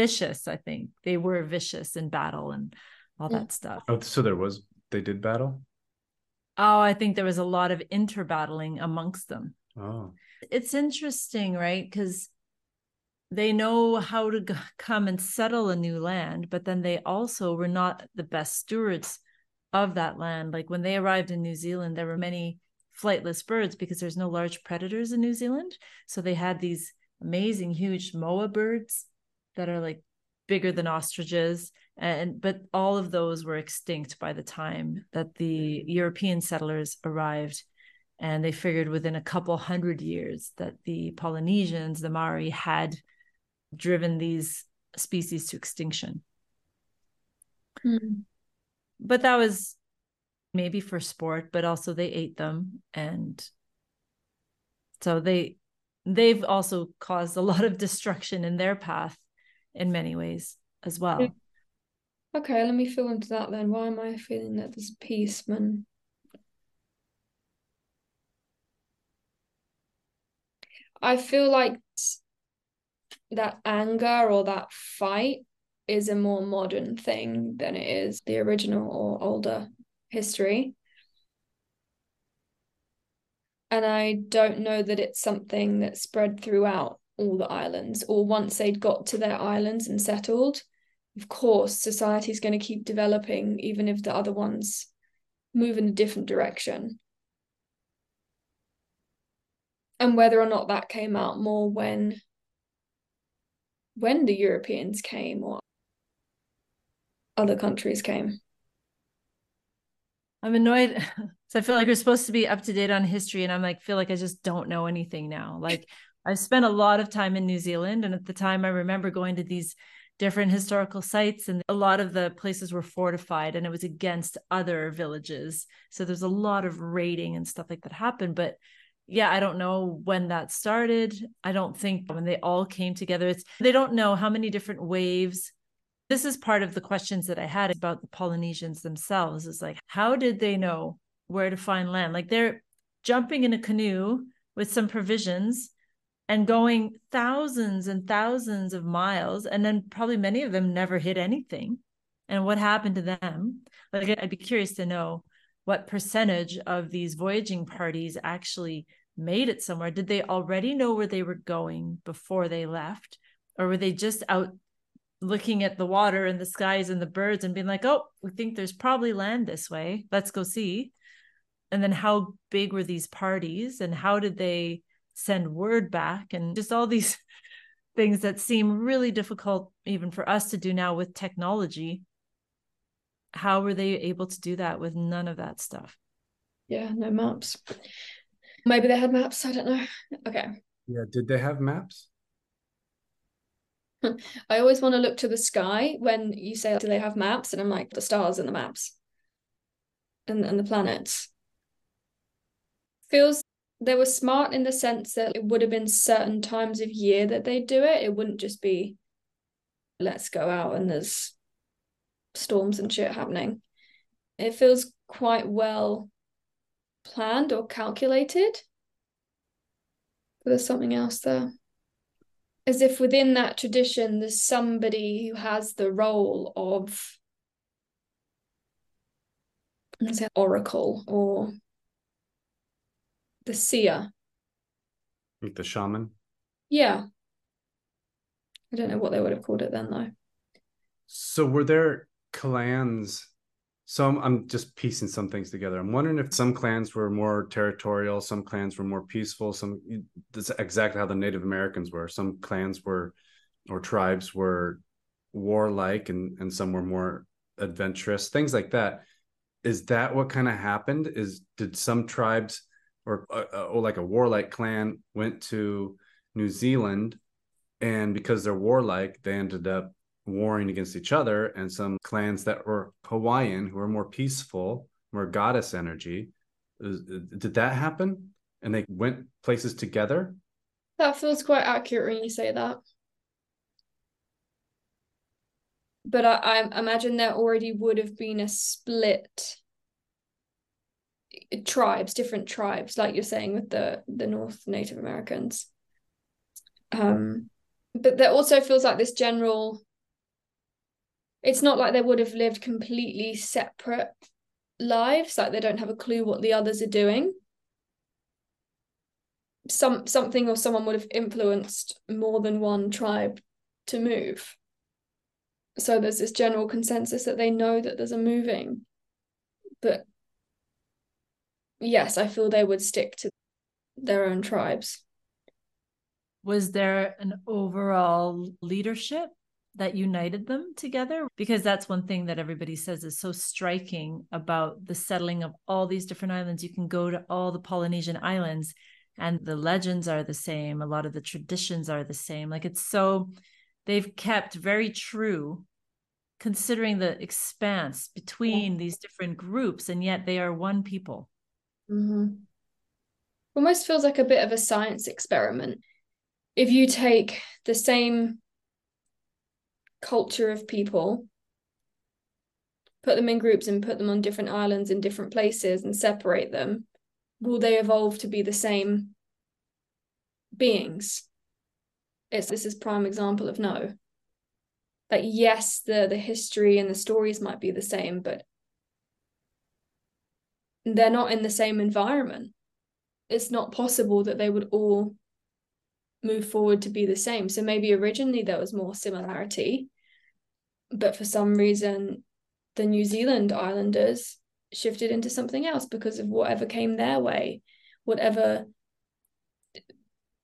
vicious, I think. They were vicious in battle and all Mm. that stuff. Oh, so there was they did battle. Oh, I think there was a lot of interbattling amongst them. Oh, It's interesting, right? Because they know how to g- come and settle a new land, but then they also were not the best stewards of that land. Like when they arrived in New Zealand, there were many flightless birds because there's no large predators in New Zealand. So they had these amazing, huge moa birds that are like bigger than ostriches. And but all of those were extinct by the time that the European settlers arrived. And they figured within a couple hundred years that the Polynesians, the Maori, had driven these species to extinction. Mm. But that was maybe for sport, but also they ate them. And so they they've also caused a lot of destruction in their path in many ways as well. Mm. Okay, let me fill into that then. Why am I feeling that there's peace when I feel like that anger or that fight is a more modern thing than it is the original or older history. And I don't know that it's something that spread throughout all the islands, or once they'd got to their islands and settled. Of course, society is going to keep developing, even if the other ones move in a different direction. And whether or not that came out more when when the Europeans came or other countries came. I'm annoyed. So I feel like we're supposed to be up to date on history, and I'm like, feel like I just don't know anything now. Like I spent a lot of time in New Zealand, and at the time, I remember going to these different historical sites, and a lot of the places were fortified, and it was against other villages. So there's a lot of raiding and stuff like that happened. But yeah, I don't know when that started. I don't think when they all came together. It's they don't know how many different waves this is part of the questions that I had about the Polynesians themselves is like, how did they know where to find land? Like they're jumping in a canoe with some provisions and going thousands and thousands of miles. And then probably many of them never hit anything. And what happened to them? Like I'd be curious to know what percentage of these voyaging parties actually made it somewhere. Did they already know where they were going before they left? Or were they just out looking at the water and the skies and the birds and being like, oh, we think there's probably land this way. Let's go see. And then how big were these parties and how did they send word back? And just all these things that seem really difficult even for us to do now with technology. How were they able to do that with none of that stuff? Yeah, no maps. Maybe they had maps. I don't know. Okay. Yeah. Did they have maps? I always want to look to the sky when you say, do they have maps? And I'm like, the stars and the maps and, and the planets. Feels they were smart in the sense that it would have been certain times of year that they do it. It wouldn't just be, let's go out and there's storms and shit happening. It feels quite well planned or calculated. But there's something else there as if within that tradition there's somebody who has the role of say oracle or the seer like the shaman yeah i don't know what they would have called it then though so were there clans so I'm, I'm just piecing some things together. I'm wondering if some clans were more territorial, some clans were more peaceful. Some that's exactly how the Native Americans were. Some clans were or tribes were warlike, and and some were more adventurous. Things like that. Is that what kind of happened? Is did some tribes or, uh, uh, or like a warlike clan went to New Zealand, and because they're warlike, they ended up warring against each other, and some clans that were Hawaiian who were more peaceful, more goddess energy. Did that happen? And they went places together? That feels quite accurate when you say that. But I, I imagine there already would have been a split tribes, different tribes, like you're saying with the the North Native Americans. Um, but there also feels like this general it's not like they would have lived completely separate lives like they don't have a clue what the others are doing some something or someone would have influenced more than one tribe to move so there's this general consensus that they know that there's a moving but yes, I feel they would stick to their own tribes. Was there an overall leadership that united them together? Because that's one thing that everybody says is so striking about the settling of all these different islands. You can go to all the Polynesian islands and the legends are the same. A lot of the traditions are the same. Like it's so, they've kept very true considering the expanse between these different groups and yet they are one people mm-hmm. almost feels like a bit of a science experiment. If you take the same culture of people put them in groups and put them on different islands in different places and separate them will they evolve to be the same beings? It's this is prime example of no. That yes the the history and the stories might be the same but they're not in the same environment. It's not possible that they would all move forward to be the same. So maybe originally there was more similarity but for some reason the new zealand islanders shifted into something else because of whatever came their way whatever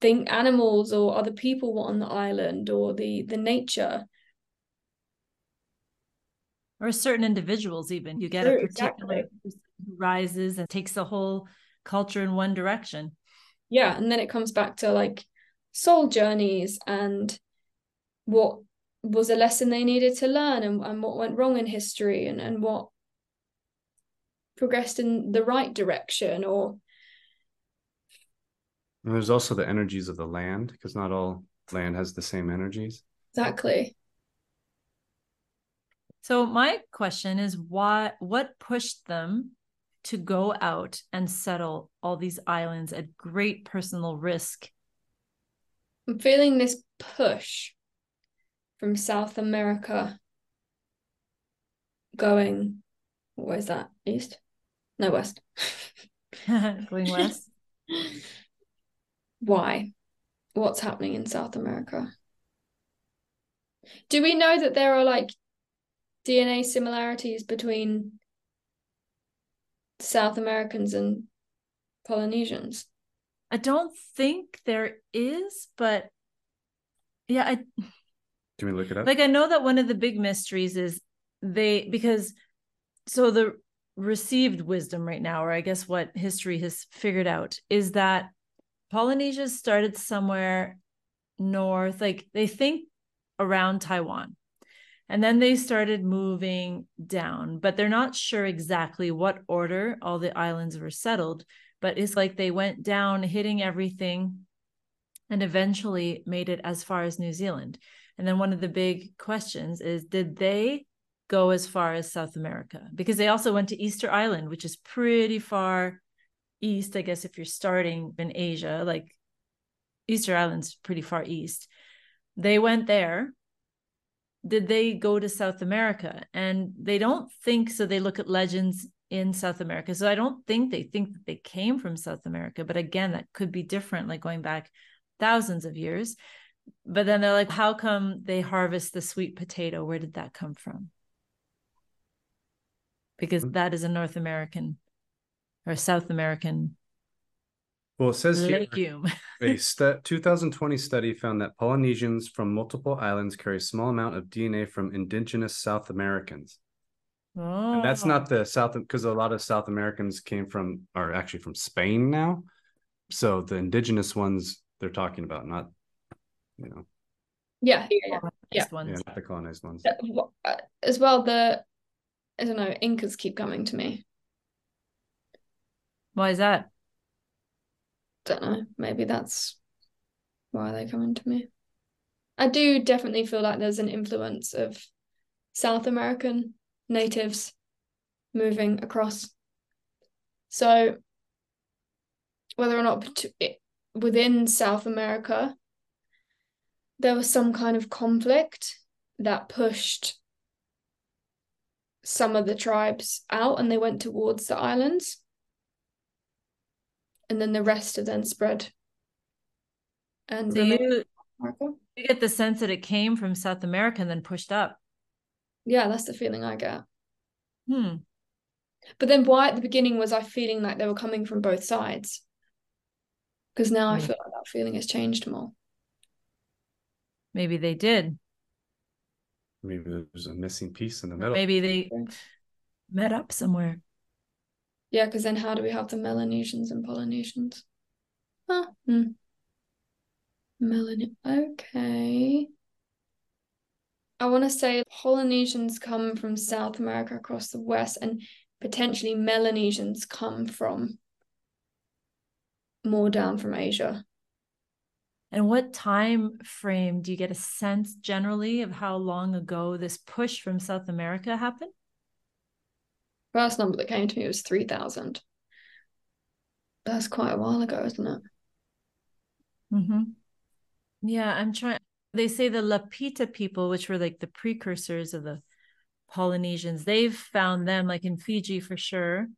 thing animals or other people were on the island or the the nature. Or certain individuals even you get sure, a particular exactly. Rises and takes the whole culture in one direction. Yeah and then it comes back to like soul journeys and what was a lesson they needed to learn and, and what went wrong in history and, and what progressed in the right direction or and there's also the energies of the land because not all land has the same energies. Exactly. So my question is why what pushed them to go out and settle all these islands at great personal risk? I'm feeling this push from South America going where's that? East? No west. going west. Why? What's happening in South America? Do we know that there are like DNA similarities between South Americans and Polynesians? I don't think there is, but yeah, I can we look it up? Like I know that one of the big mysteries is they because so the received wisdom right now, or I guess what history has figured out, is that Polynesia started somewhere north, like they think around Taiwan. And then they started moving down, but they're not sure exactly what order all the islands were settled. But it's like they went down, hitting everything, and eventually made it as far as New Zealand. And then one of the big questions is did they go as far as South America? Because they also went to Easter Island, which is pretty far east, I guess, if you're starting in Asia, like Easter Island's pretty far east. They went there did they go to South America? And they don't think so. They look at legends in South America. So I don't think they think that they came from South America. But again, that could be different, like going back thousands of years. But then they're like, how come they harvest the sweet potato? Where did that come from? Because mm. that is a North American or South American well, it says legume. here a st- 2020 study found that Polynesians from multiple islands carry a small amount of DNA from indigenous South Americans. Oh. And that's not the South because a lot of South Americans came from are actually from Spain now. So the indigenous ones they're talking about, not you know. Yeah, yeah, yeah. Ones. yeah the colonized ones. Uh, as well, the I don't know, Incas keep coming to me. Why is that? Don't know. Maybe that's why they come into me. I do definitely feel like there's an influence of South American natives moving across. So, whether or not within South America there was some kind of conflict that pushed some of the tribes out and they went towards the islands and then the rest are then spread. And so you, you get the sense that it came from South America and then pushed up. Yeah, that's the feeling I get. Hmm. But then why at the beginning was I feeling like they were coming from both sides? Because now I feel like that feeling has changed more. Maybe they did. Maybe there's a missing piece in the middle. Maybe they met up somewhere. Yeah, because then how do we have the Melanesians and Polynesians? Ah, hmm. Okay. I want to say Polynesians come from South America across the west, and potentially Melanesians come from more down from Asia. And what time frame do you get a sense generally of how long ago this push from South America happened? First number that came to me was 3,000. That's quite a while ago, isn't it? Mm-hmm. Yeah, I'm trying. They say the Lapita people, which were like the precursors of the Polynesians, they've found them like in Fiji for sure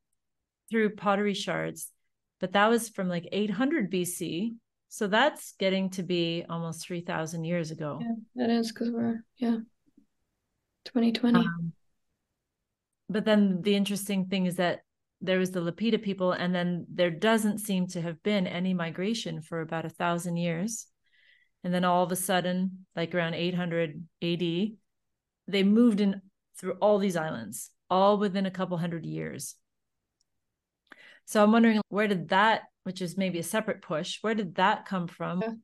through pottery shards, but that was from like 800 BC. So that's getting to be almost 3,000 years ago. Yeah, it is because we're, yeah, 2020. Um, but then the interesting thing is that there was the Lapita people, and then there doesn't seem to have been any migration for about a thousand years. And then all of a sudden, like around 800 AD, they moved in through all these islands, all within a couple hundred years. So I'm wondering where did that, which is maybe a separate push, where did that come from?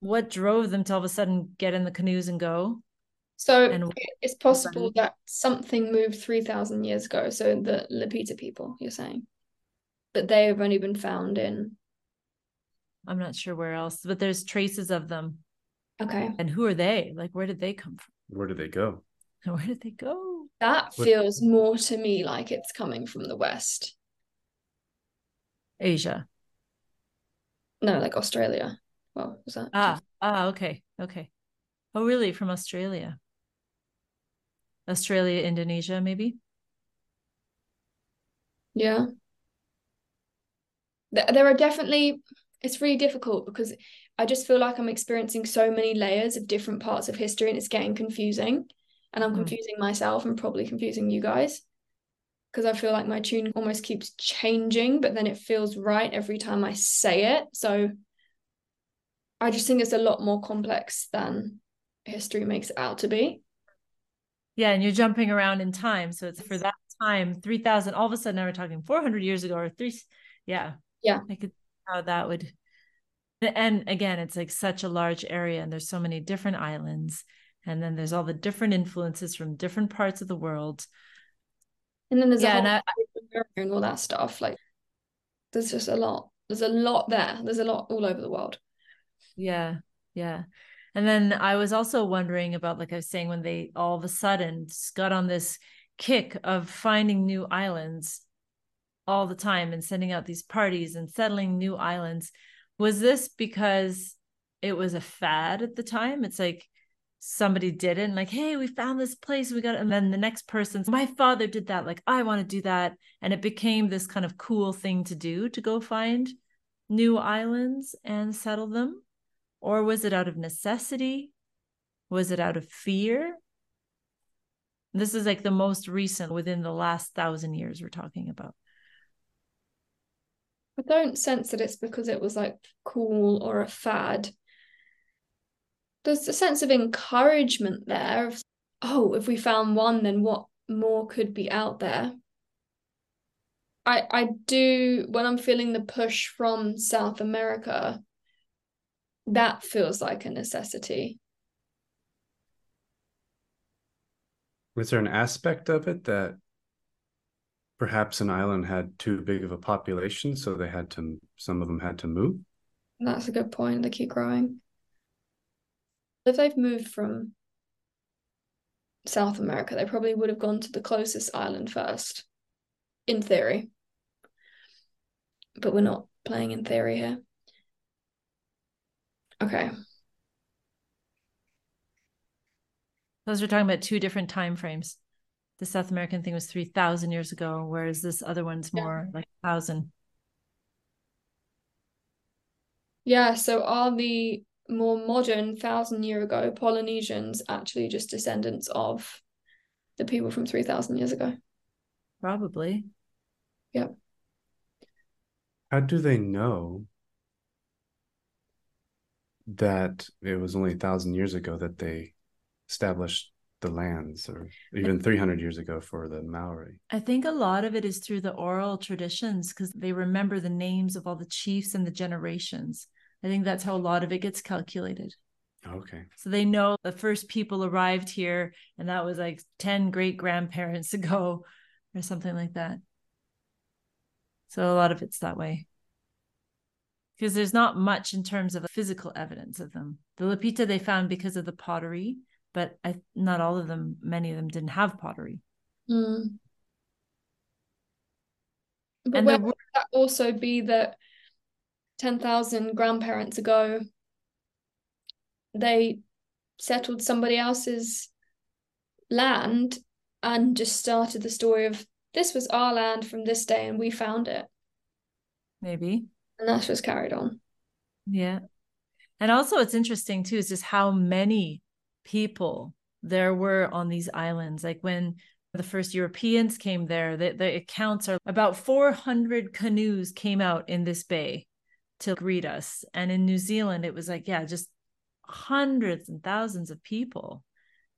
What drove them to all of a sudden get in the canoes and go? So And it's possible that something moved 3,000 years ago. So the Lapita people, you're saying. But they have only been found in. I'm not sure where else, but there's traces of them. Okay. And who are they? Like, where did they come from? Where did they go? Where did they go? That What- feels more to me like it's coming from the West. Asia. No, like Australia. Well, was that? Ah, ah, okay, okay. Oh, really? From Australia? Australia, Indonesia, maybe? Yeah. There, there are definitely, it's really difficult because I just feel like I'm experiencing so many layers of different parts of history and it's getting confusing. And I'm Mhm. confusing myself and probably confusing you guys because I feel like my tune almost keeps changing, but then it feels right every time I say it. So I just think it's a lot more complex than history makes it out to be. Yeah, and you're jumping around in time. So it's for that time, 3,000, all of a sudden now we're talking 400 years ago or three. Yeah. Yeah. I could see how that would. And again, it's like such a large area and there's so many different islands. And then there's all the different influences from different parts of the world. And then there's Yeah, a and I, and all that stuff. Like there's just a lot. There's a lot there. There's a lot all over the world. Yeah, yeah. And then I was also wondering about, like I was saying, when they all of a sudden got on this kick of finding new islands all the time and sending out these parties and settling new islands. Was this because it was a fad at the time? It's like somebody did it and like, hey, we found this place, we got it. And then the next person's, my father did that, like, I want to do that. And it became this kind of cool thing to do to go find new islands and settle them. Or was it out of necessity? Was it out of fear? This is like the most recent within the last thousand years we're talking about. I don't sense that it's because it was like cool or a fad. There's a sense of encouragement there of, oh, if we found one, then what more could be out there? I I do when I'm feeling the push from South America, that feels like a necessity. Was there an aspect of it that perhaps an island had too big of a population, so they had to some of them had to move? That's a good point. They keep growing. If they've moved from South America, they probably would have gone to the closest island first, in theory. But we're not playing in theory here. Okay. Those are talking about two different time frames. The South American thing was 3,000 years ago, whereas this other one's Yeah. more like 1,000. Yeah, so are the more modern thousand year ago Polynesians actually just descendants of the people from 3,000 years ago? Probably. Yep. How do they know that it was only a thousand years ago that they established the lands, or even 300 years ago for the Maori? I think a lot of it is through the oral traditions because they remember the names of all the chiefs and the generations. I think that's how a lot of it gets calculated. Okay. So they know the first people arrived here, and that was like 10 great grandparents ago, or something like that. So a lot of it's that way. Because there's not much in terms of physical evidence of them. The Lapita they found because of the pottery, but I, not all of them, many of them didn't have pottery. Mm. But And where would that also be that 10,000 grandparents ago, they settled somebody else's land and just started the story of this was our land from this day and we found it. Maybe. And that's just carried on. Yeah. And also, it's interesting too, is just how many people there were on these islands. Like when the first Europeans came there, the, the accounts are about 400 canoes came out in this bay to greet us. And in New Zealand, it was like, yeah, just hundreds and thousands of people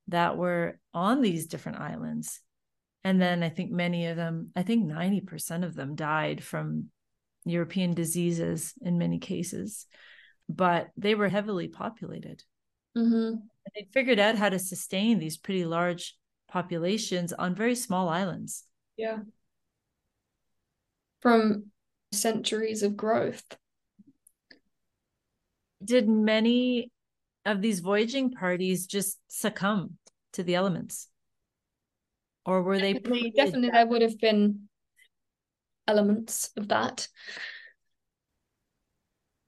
that were on these different islands. And then I think many of them, I think 90% of them died from European diseases in many cases, but they were heavily populated. Mm-hmm. They figured out how to sustain these pretty large populations on very small islands. Yeah. From centuries of growth. Did many of these voyaging parties just succumb to the elements? Or were they Definitely, preceded definitely there would have been elements of that.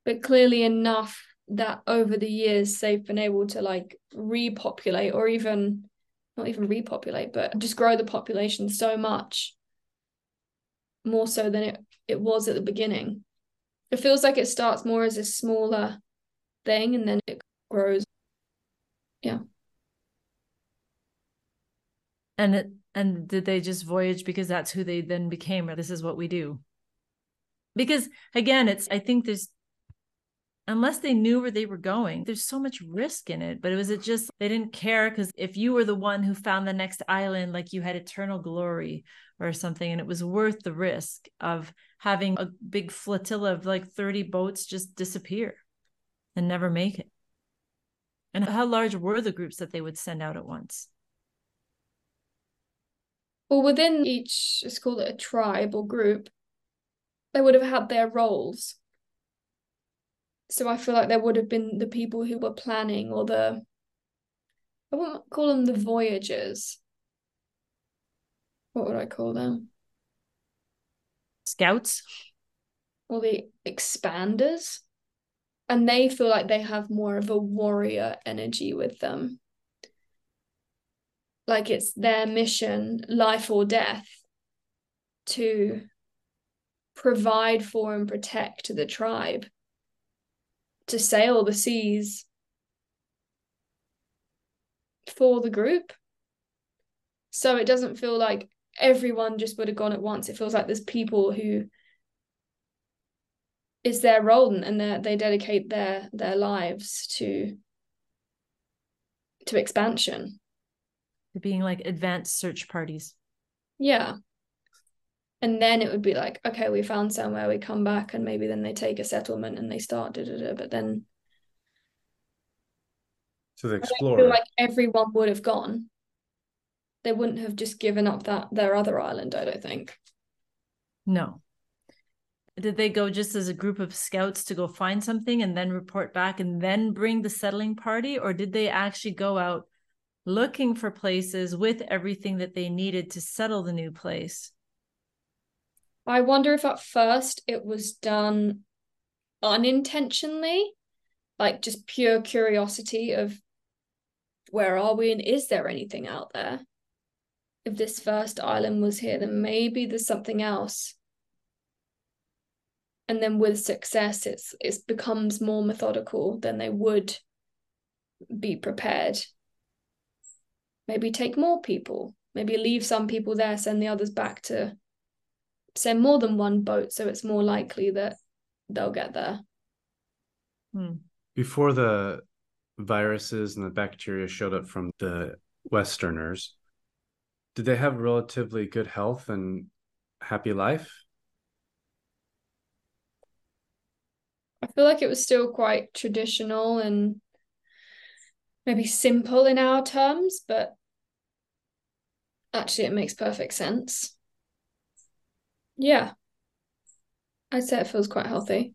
But clearly enough that over the years they've been able to like repopulate or even not even repopulate, but just grow the population so much more so than it, it was at the beginning. It feels like it starts more as a smaller thing and then it grows. Yeah. And it and did they just voyage because that's who they then became or this is what we do? Because again it's i think there's unless they knew where they were going there's so much risk in it but it was it just they didn't care because if you were the one who found the next island like you had eternal glory or something and it was worth the risk of having a big flotilla of like 30 boats just disappear and never make it. And how large were the groups that they would send out at once Well, within each, let's call it a tribe or group, they would have had their roles. So I feel like there would have been the people who were planning or the, I wouldn't call them the voyagers. What would I call them? scouts Or the expanders. And they feel like they have more of a warrior energy with them. Like it's their mission, life or death, to provide for and protect the tribe, to sail the seas for the group. So it doesn't feel like everyone just would have gone at once. It feels like there's people who it's their role and, they they dedicate their their lives to to expansion. To being like advanced search parties. Yeah. And then it would be like, okay, we found somewhere, we come back, and maybe then they take a settlement and they start da da da. But then To the I explorer. feel like everyone would have gone. They wouldn't have just given up that their other island, I don't think. No. Did they go just as a group of scouts to go find something and then report back and then bring the settling party? Or did they actually go out looking for places with everything that they needed to settle the new place? I wonder if at first it was done unintentionally, like just pure curiosity of where are we and is there anything out there? If this first island was here, then maybe there's something else. And then with success, it's it becomes more methodical than they would be prepared. Maybe take more people, maybe leave some people there, send the others back to send more than one boat, so it's more likely that they'll get there. Hmm. Before the viruses and the bacteria showed up from the Westerners, did they have relatively good health and happy life? I feel like it was still quite traditional and maybe simple in our terms, but actually it makes perfect sense. Yeah. I'd say it feels quite healthy.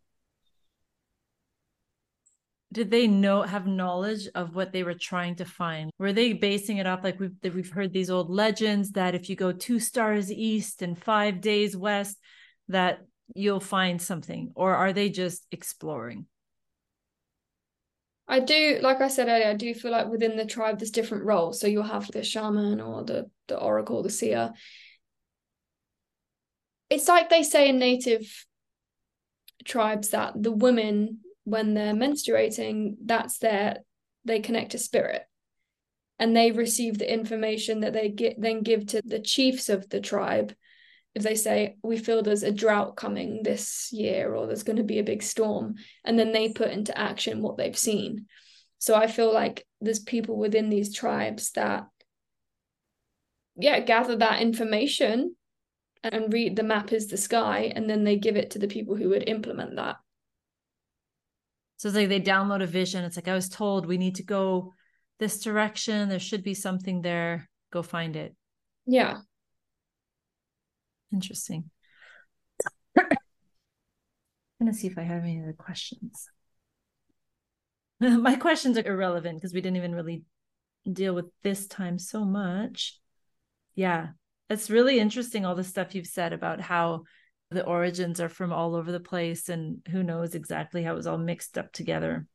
Did they know have knowledge of what they were trying to find? Were they basing it off like we've we've heard these old legends that if you go two stars east and five days west, that you'll find something, or are they just exploring? I do, like I said earlier, I do feel like within the tribe there's different roles. So you'll have the shaman or the the oracle, the seer. It's like they say in native tribes that the women, when they're menstruating, that's their they connect to spirit. And they receive the information that they get then give to the chiefs of the tribe. If they say, we feel there's a drought coming this year or there's going to be a big storm, and then they put into action what they've seen. So I feel like there's people within these tribes that yeah, gather that information and read the map is the sky, and then they give it to the people who would implement that. So it's like they download a vision. It's like I was told we need to go this direction. There should be something there. Go find it. Yeah. Interesting. I'm gonna see if I have any other questions. My questions are irrelevant because we didn't even really deal with this time so much. Yeah, it's really interesting all the stuff you've said about how the origins are from all over the place and who knows exactly how it was all mixed up together.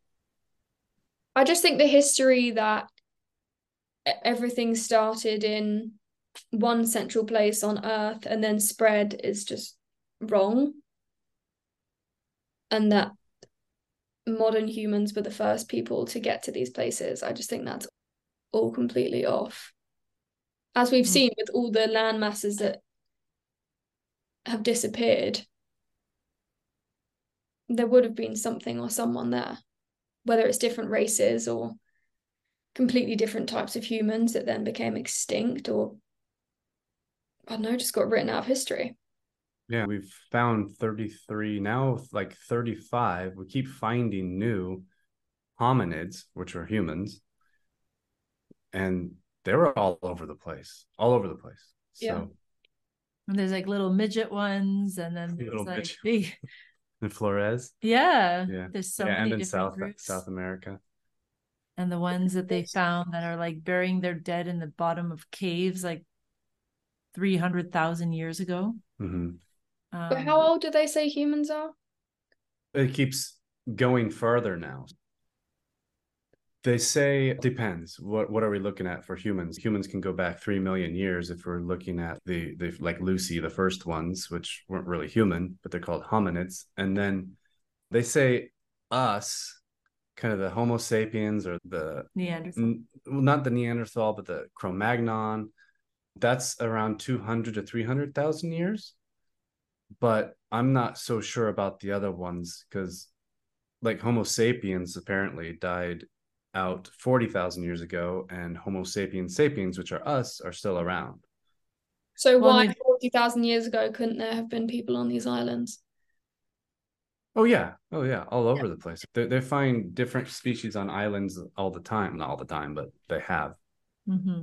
I just think the history that everything started in one central place on earth and then spread is just wrong. And that modern humans were the first people to get to these places. I just think that's all completely off as we've mm. seen with all the land masses that have disappeared, there would have been something or someone there, whether it's different races or completely different types of humans that then became extinct or I don't know, just got written out of history. Yeah, we've found 33 now, like 35. We keep finding new hominids, which are humans. And they were all over the place, all over the place. So, yeah. And there's like little midget ones, and then there's like midget. big. In Flores. Yeah. Yeah. There's so yeah, many and in South groups. South America. And the ones that they found that are like burying their dead in the bottom of caves, like three hundred thousand years ago. Mm-hmm. Um, but how old do they say humans are? It keeps going further now. They say depends. What what are we looking at for humans? Humans can go back three million years if we're looking at the the like Lucy, the first ones, which weren't really human, but they're called hominids. And then they say us, kind of the Homo sapiens or the Neanderthal. N- well, not the Neanderthal, but the Cro-Magnon. That's around two hundred to three hundred thousand years. But I'm not so sure about the other ones because like Homo sapiens apparently died out 40,000 years ago, and Homo sapiens sapiens, which are us, are still around. So, well, why 40,000 years ago couldn't there have been people on these islands? Oh, yeah. Oh, yeah. All over yeah. the place. They, they find different species on islands all the time. Not all the time, but they have. Mm-hmm.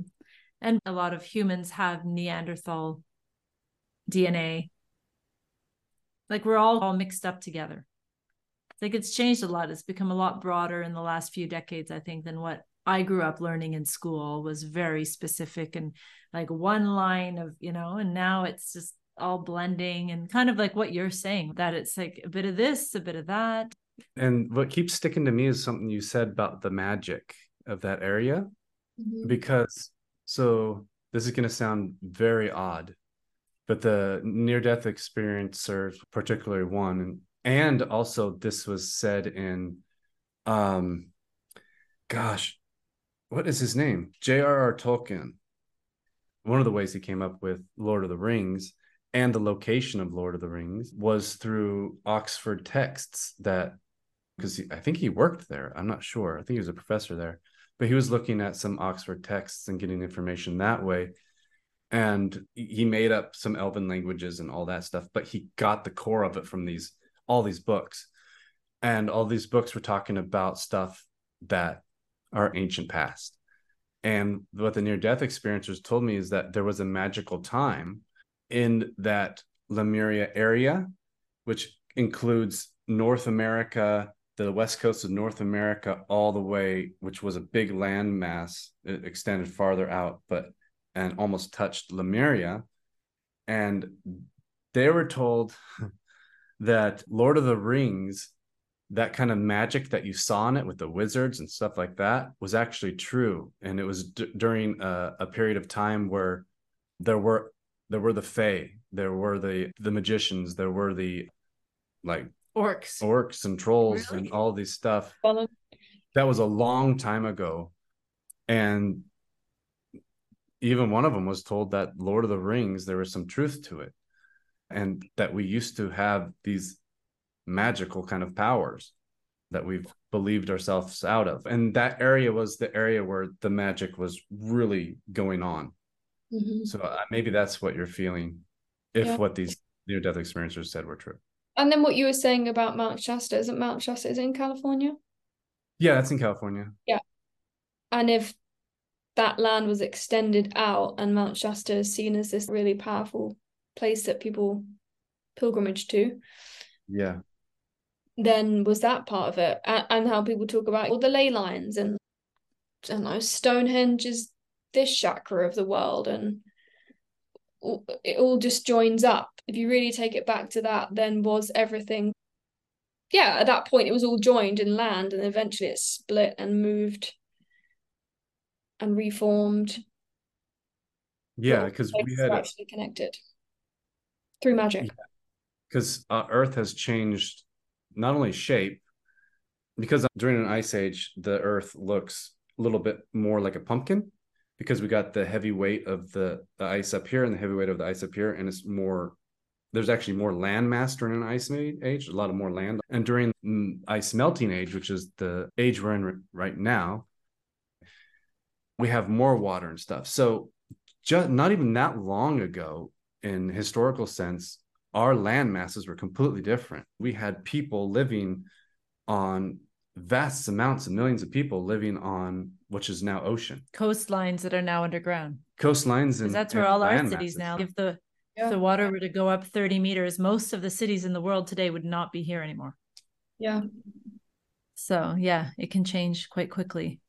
And a lot of humans have Neanderthal DNA. Like we're all, all mixed up together like it's changed a lot. It's become a lot broader in the last few decades, I think, than what I grew up learning in school was very specific and like one line of, you know, and now it's just all blending and kind of like what you're saying that it's like a bit of this, a bit of that. And what keeps sticking to me is something you said about the magic of that area. Mm-hmm. Because so this is going to sound very odd, but the near death experience serves particularly one and also this was said in um gosh what is his name j.r.r tolkien one of the ways he came up with lord of the rings and the location of Lord of the Rings was through Oxford texts that because I think he worked there. I'm not sure. I think he was a professor there, but he was looking at some Oxford texts and getting information that way. And he made up some Elven languages and all that stuff, but he got the core of it from these all these books. And all these books were talking about stuff that are ancient past. And what the near death experiencers told me is that there was a magical time in that Lemuria area, which includes North America, the west coast of North America, all the way, which was a big land mass, it extended farther out, but and almost touched Lemuria. And they were told that Lord of the Rings, that kind of magic that you saw in it with the wizards and stuff like that, was actually true. And it was d- during a, a period of time where there were there were the fae there were the the magicians there were the like orcs orcs and trolls really? and all these stuff that was a long time ago and even one of them was told that lord of the rings there was some truth to it and that we used to have these magical kind of powers that we've believed ourselves out of and that area was the area where the magic was really going on Mm-hmm. So uh, maybe that's what you're feeling if yeah. what these near death experiencers said were true. And then what you were saying about Mount Shasta, isn't Mount Shasta is in California? Yeah, that's in California. Yeah. And if that land was extended out and Mount Shasta is seen as this really powerful place that people pilgrimage to. Yeah. Then was that part of it? And, and how people talk about all the ley lines and I don't know, Stonehenge is this chakra of the world and it all just joins up. If you really take it back to that then was everything yeah at that point it was all joined in land and eventually it split and moved and reformed. Yeah because we had actually connected through magic. Because uh, earth has changed not only shape because during an ice age the earth looks a little bit more like a pumpkin because we got the heavy weight of the, the ice up here and the heavy weight of the ice up here, and it's more. There's actually more land mass during an ice age, a lot of more land, and during ice melting age, which is the age we're in right now, we have more water and stuff. So, just not even that long ago, in historical sense, our land masses were completely different. We had people living on vast amounts of millions of people living on which is now ocean. Coastlines that are now underground. Coastlines and that's where all our cities masses. now if the yeah. if the water were to go up 30 meters most of the cities in the world today would not be here anymore. Yeah. So yeah it can change quite quickly.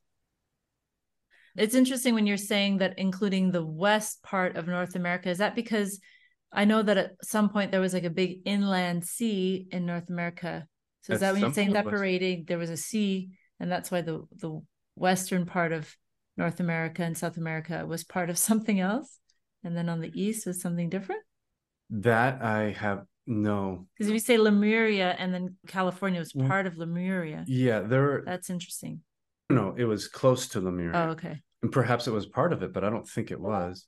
It's interesting when you're saying that including the west part of north america is that because i know that at some point there was like a big inland sea in north america so is that when you're saying separating, there was a sea, and that's why the the western part of North America and South America was part of something else, and then on the east was something different? That I have no. Because if you say Lemuria and then California was mm. part of Lemuria. Yeah, there. That's interesting. No, it was close to Lemuria. Oh, okay. And perhaps it was part of it, but I don't think it was.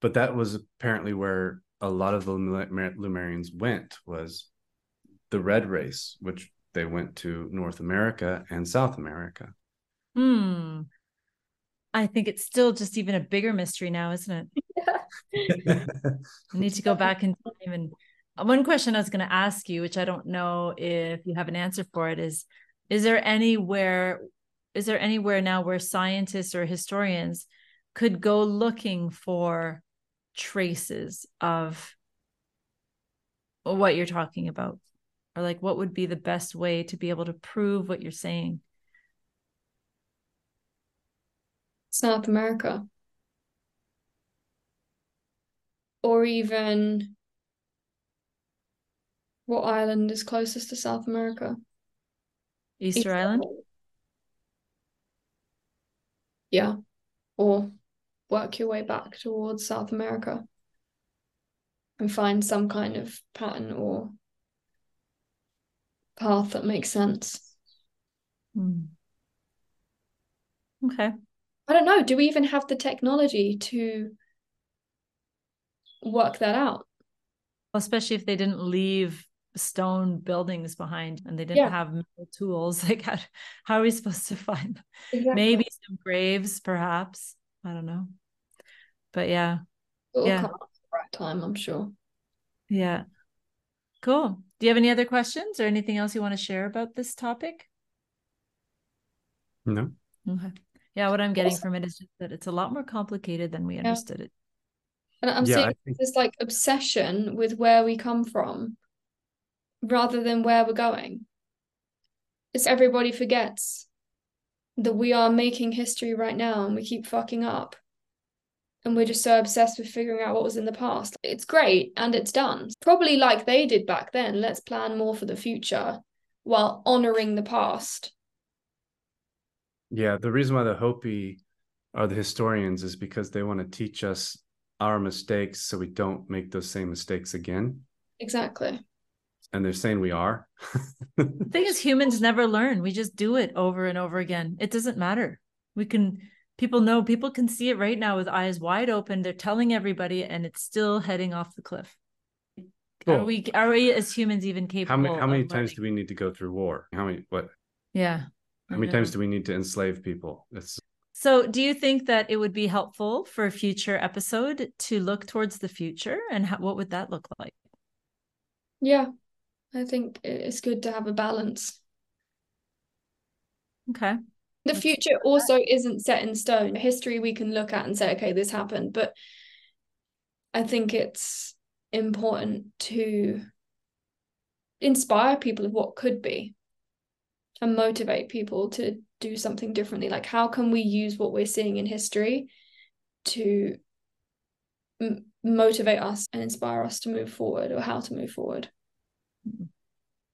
But that was apparently where a lot of the Lemurians went was the red race, which they went to North America and South America. Hmm. I think it's still just even a bigger mystery now, isn't it? Yeah. I need to go back in time. And one question I was going to ask you, which I don't know if you have an answer for it, is: Is there anywhere? Is there anywhere now where scientists or historians could go looking for traces of what you're talking about? Or like what would be the best way to be able to prove what you're saying? South america. Or even what island is closest to south america? Easter, easter island? Yeah. Or work your way back towards south america and find some kind of pattern or path that makes sense. Mm. Okay. I don't know. Do we even have the technology to work that out? especially if they didn't leave stone buildings behind and they didn't Yeah. have metal tools like how, how are we supposed to find them? Exactly. maybe some graves perhaps i don't know but yeah It'll yeah. come up at the right time, I'm sure. yeah cool do you have any other questions or anything else you want to share about this topic No. okay yeah what i'm getting Also- from it is just that it's a lot more complicated than we understood it And I'm yeah, seeing think this like obsession with where we come from rather than where we're going. It's everybody forgets that we are making history right now and we keep fucking up. And we're just so obsessed with figuring out what was in the past. It's great and it's done. Probably like they did back then. Let's plan more for the future while honoring the past. Yeah, the reason why the Hopi are the historians is because they want to teach us our mistakes so we don't make those same mistakes again. Exactly. And they're saying we are. the thing is humans never learn we just do it over and over again it doesn't matter we can people know people can see it right now with eyes wide open they're telling everybody and it's still heading off the cliff are we are we as humans even capable how many how many of times learning? do we need to go through war? How many what yeah how many times do we need to enslave people? It's so do you think that it would be helpful for a future episode to look towards the future and how, what would that look like Yeah. I think it's good to have a balance. okay The future also isn't set in stone. History we can look at and say, okay, this happened. But I think it's important to inspire people of what could be and motivate people to do something differently. Like, how can we use what we're seeing in history to m- motivate us and inspire us to move forward or how to move forward? Mm-hmm.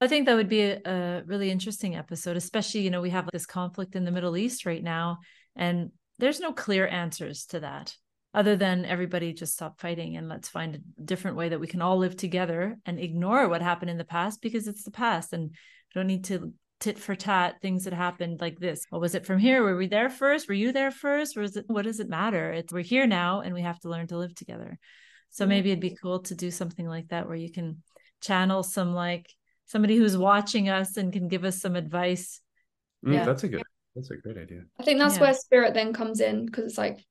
I think that would be a, a really interesting episode, especially, you know, we have this conflict in the Middle East right now, and there's no clear answers to that other than everybody just stop fighting and let's find a different way that we can all live together and ignore what happened in the past because it's the past and we don't need to tit for tat things that happened like this. Well, was it from here? Were we there first? Were you there first? Was it what does it matter? It's we're here now and we have to learn to live together. So maybe it'd be cool to do something like that where you can channel some like somebody who's watching us and can give us some advice. Mm, Yeah. that's a good that's a great idea. I think that's Yeah. where spirit then comes in because it's like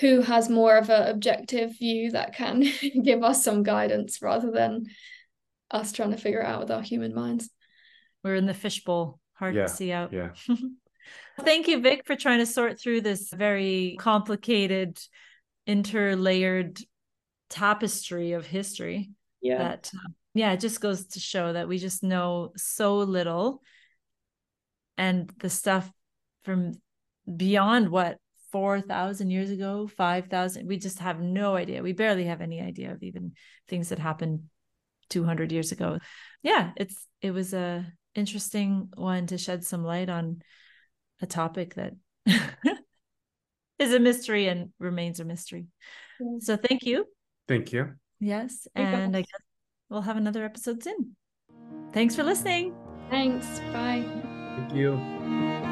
who has more of an objective view that can give us some guidance rather than us trying to figure it out with our human minds. We're in the fishbowl, hard Yeah, to see out. Yeah. Thank you, Vic, for trying to sort through this very complicated, interlayered tapestry of history. Yeah. That, uh, yeah, it just goes to show that we just know so little. And the stuff from beyond what, 4,000 years ago, 5,000, we just have no idea. We barely have any idea of even things that happened 200 years ago. Yeah, it's, it was a interesting one to shed some light on a topic that is a mystery and remains a mystery. So thank you. Thank you. Yes. Thank you. And I guess we'll have another episode soon. Thanks for listening. Thanks. Bye. Thank you.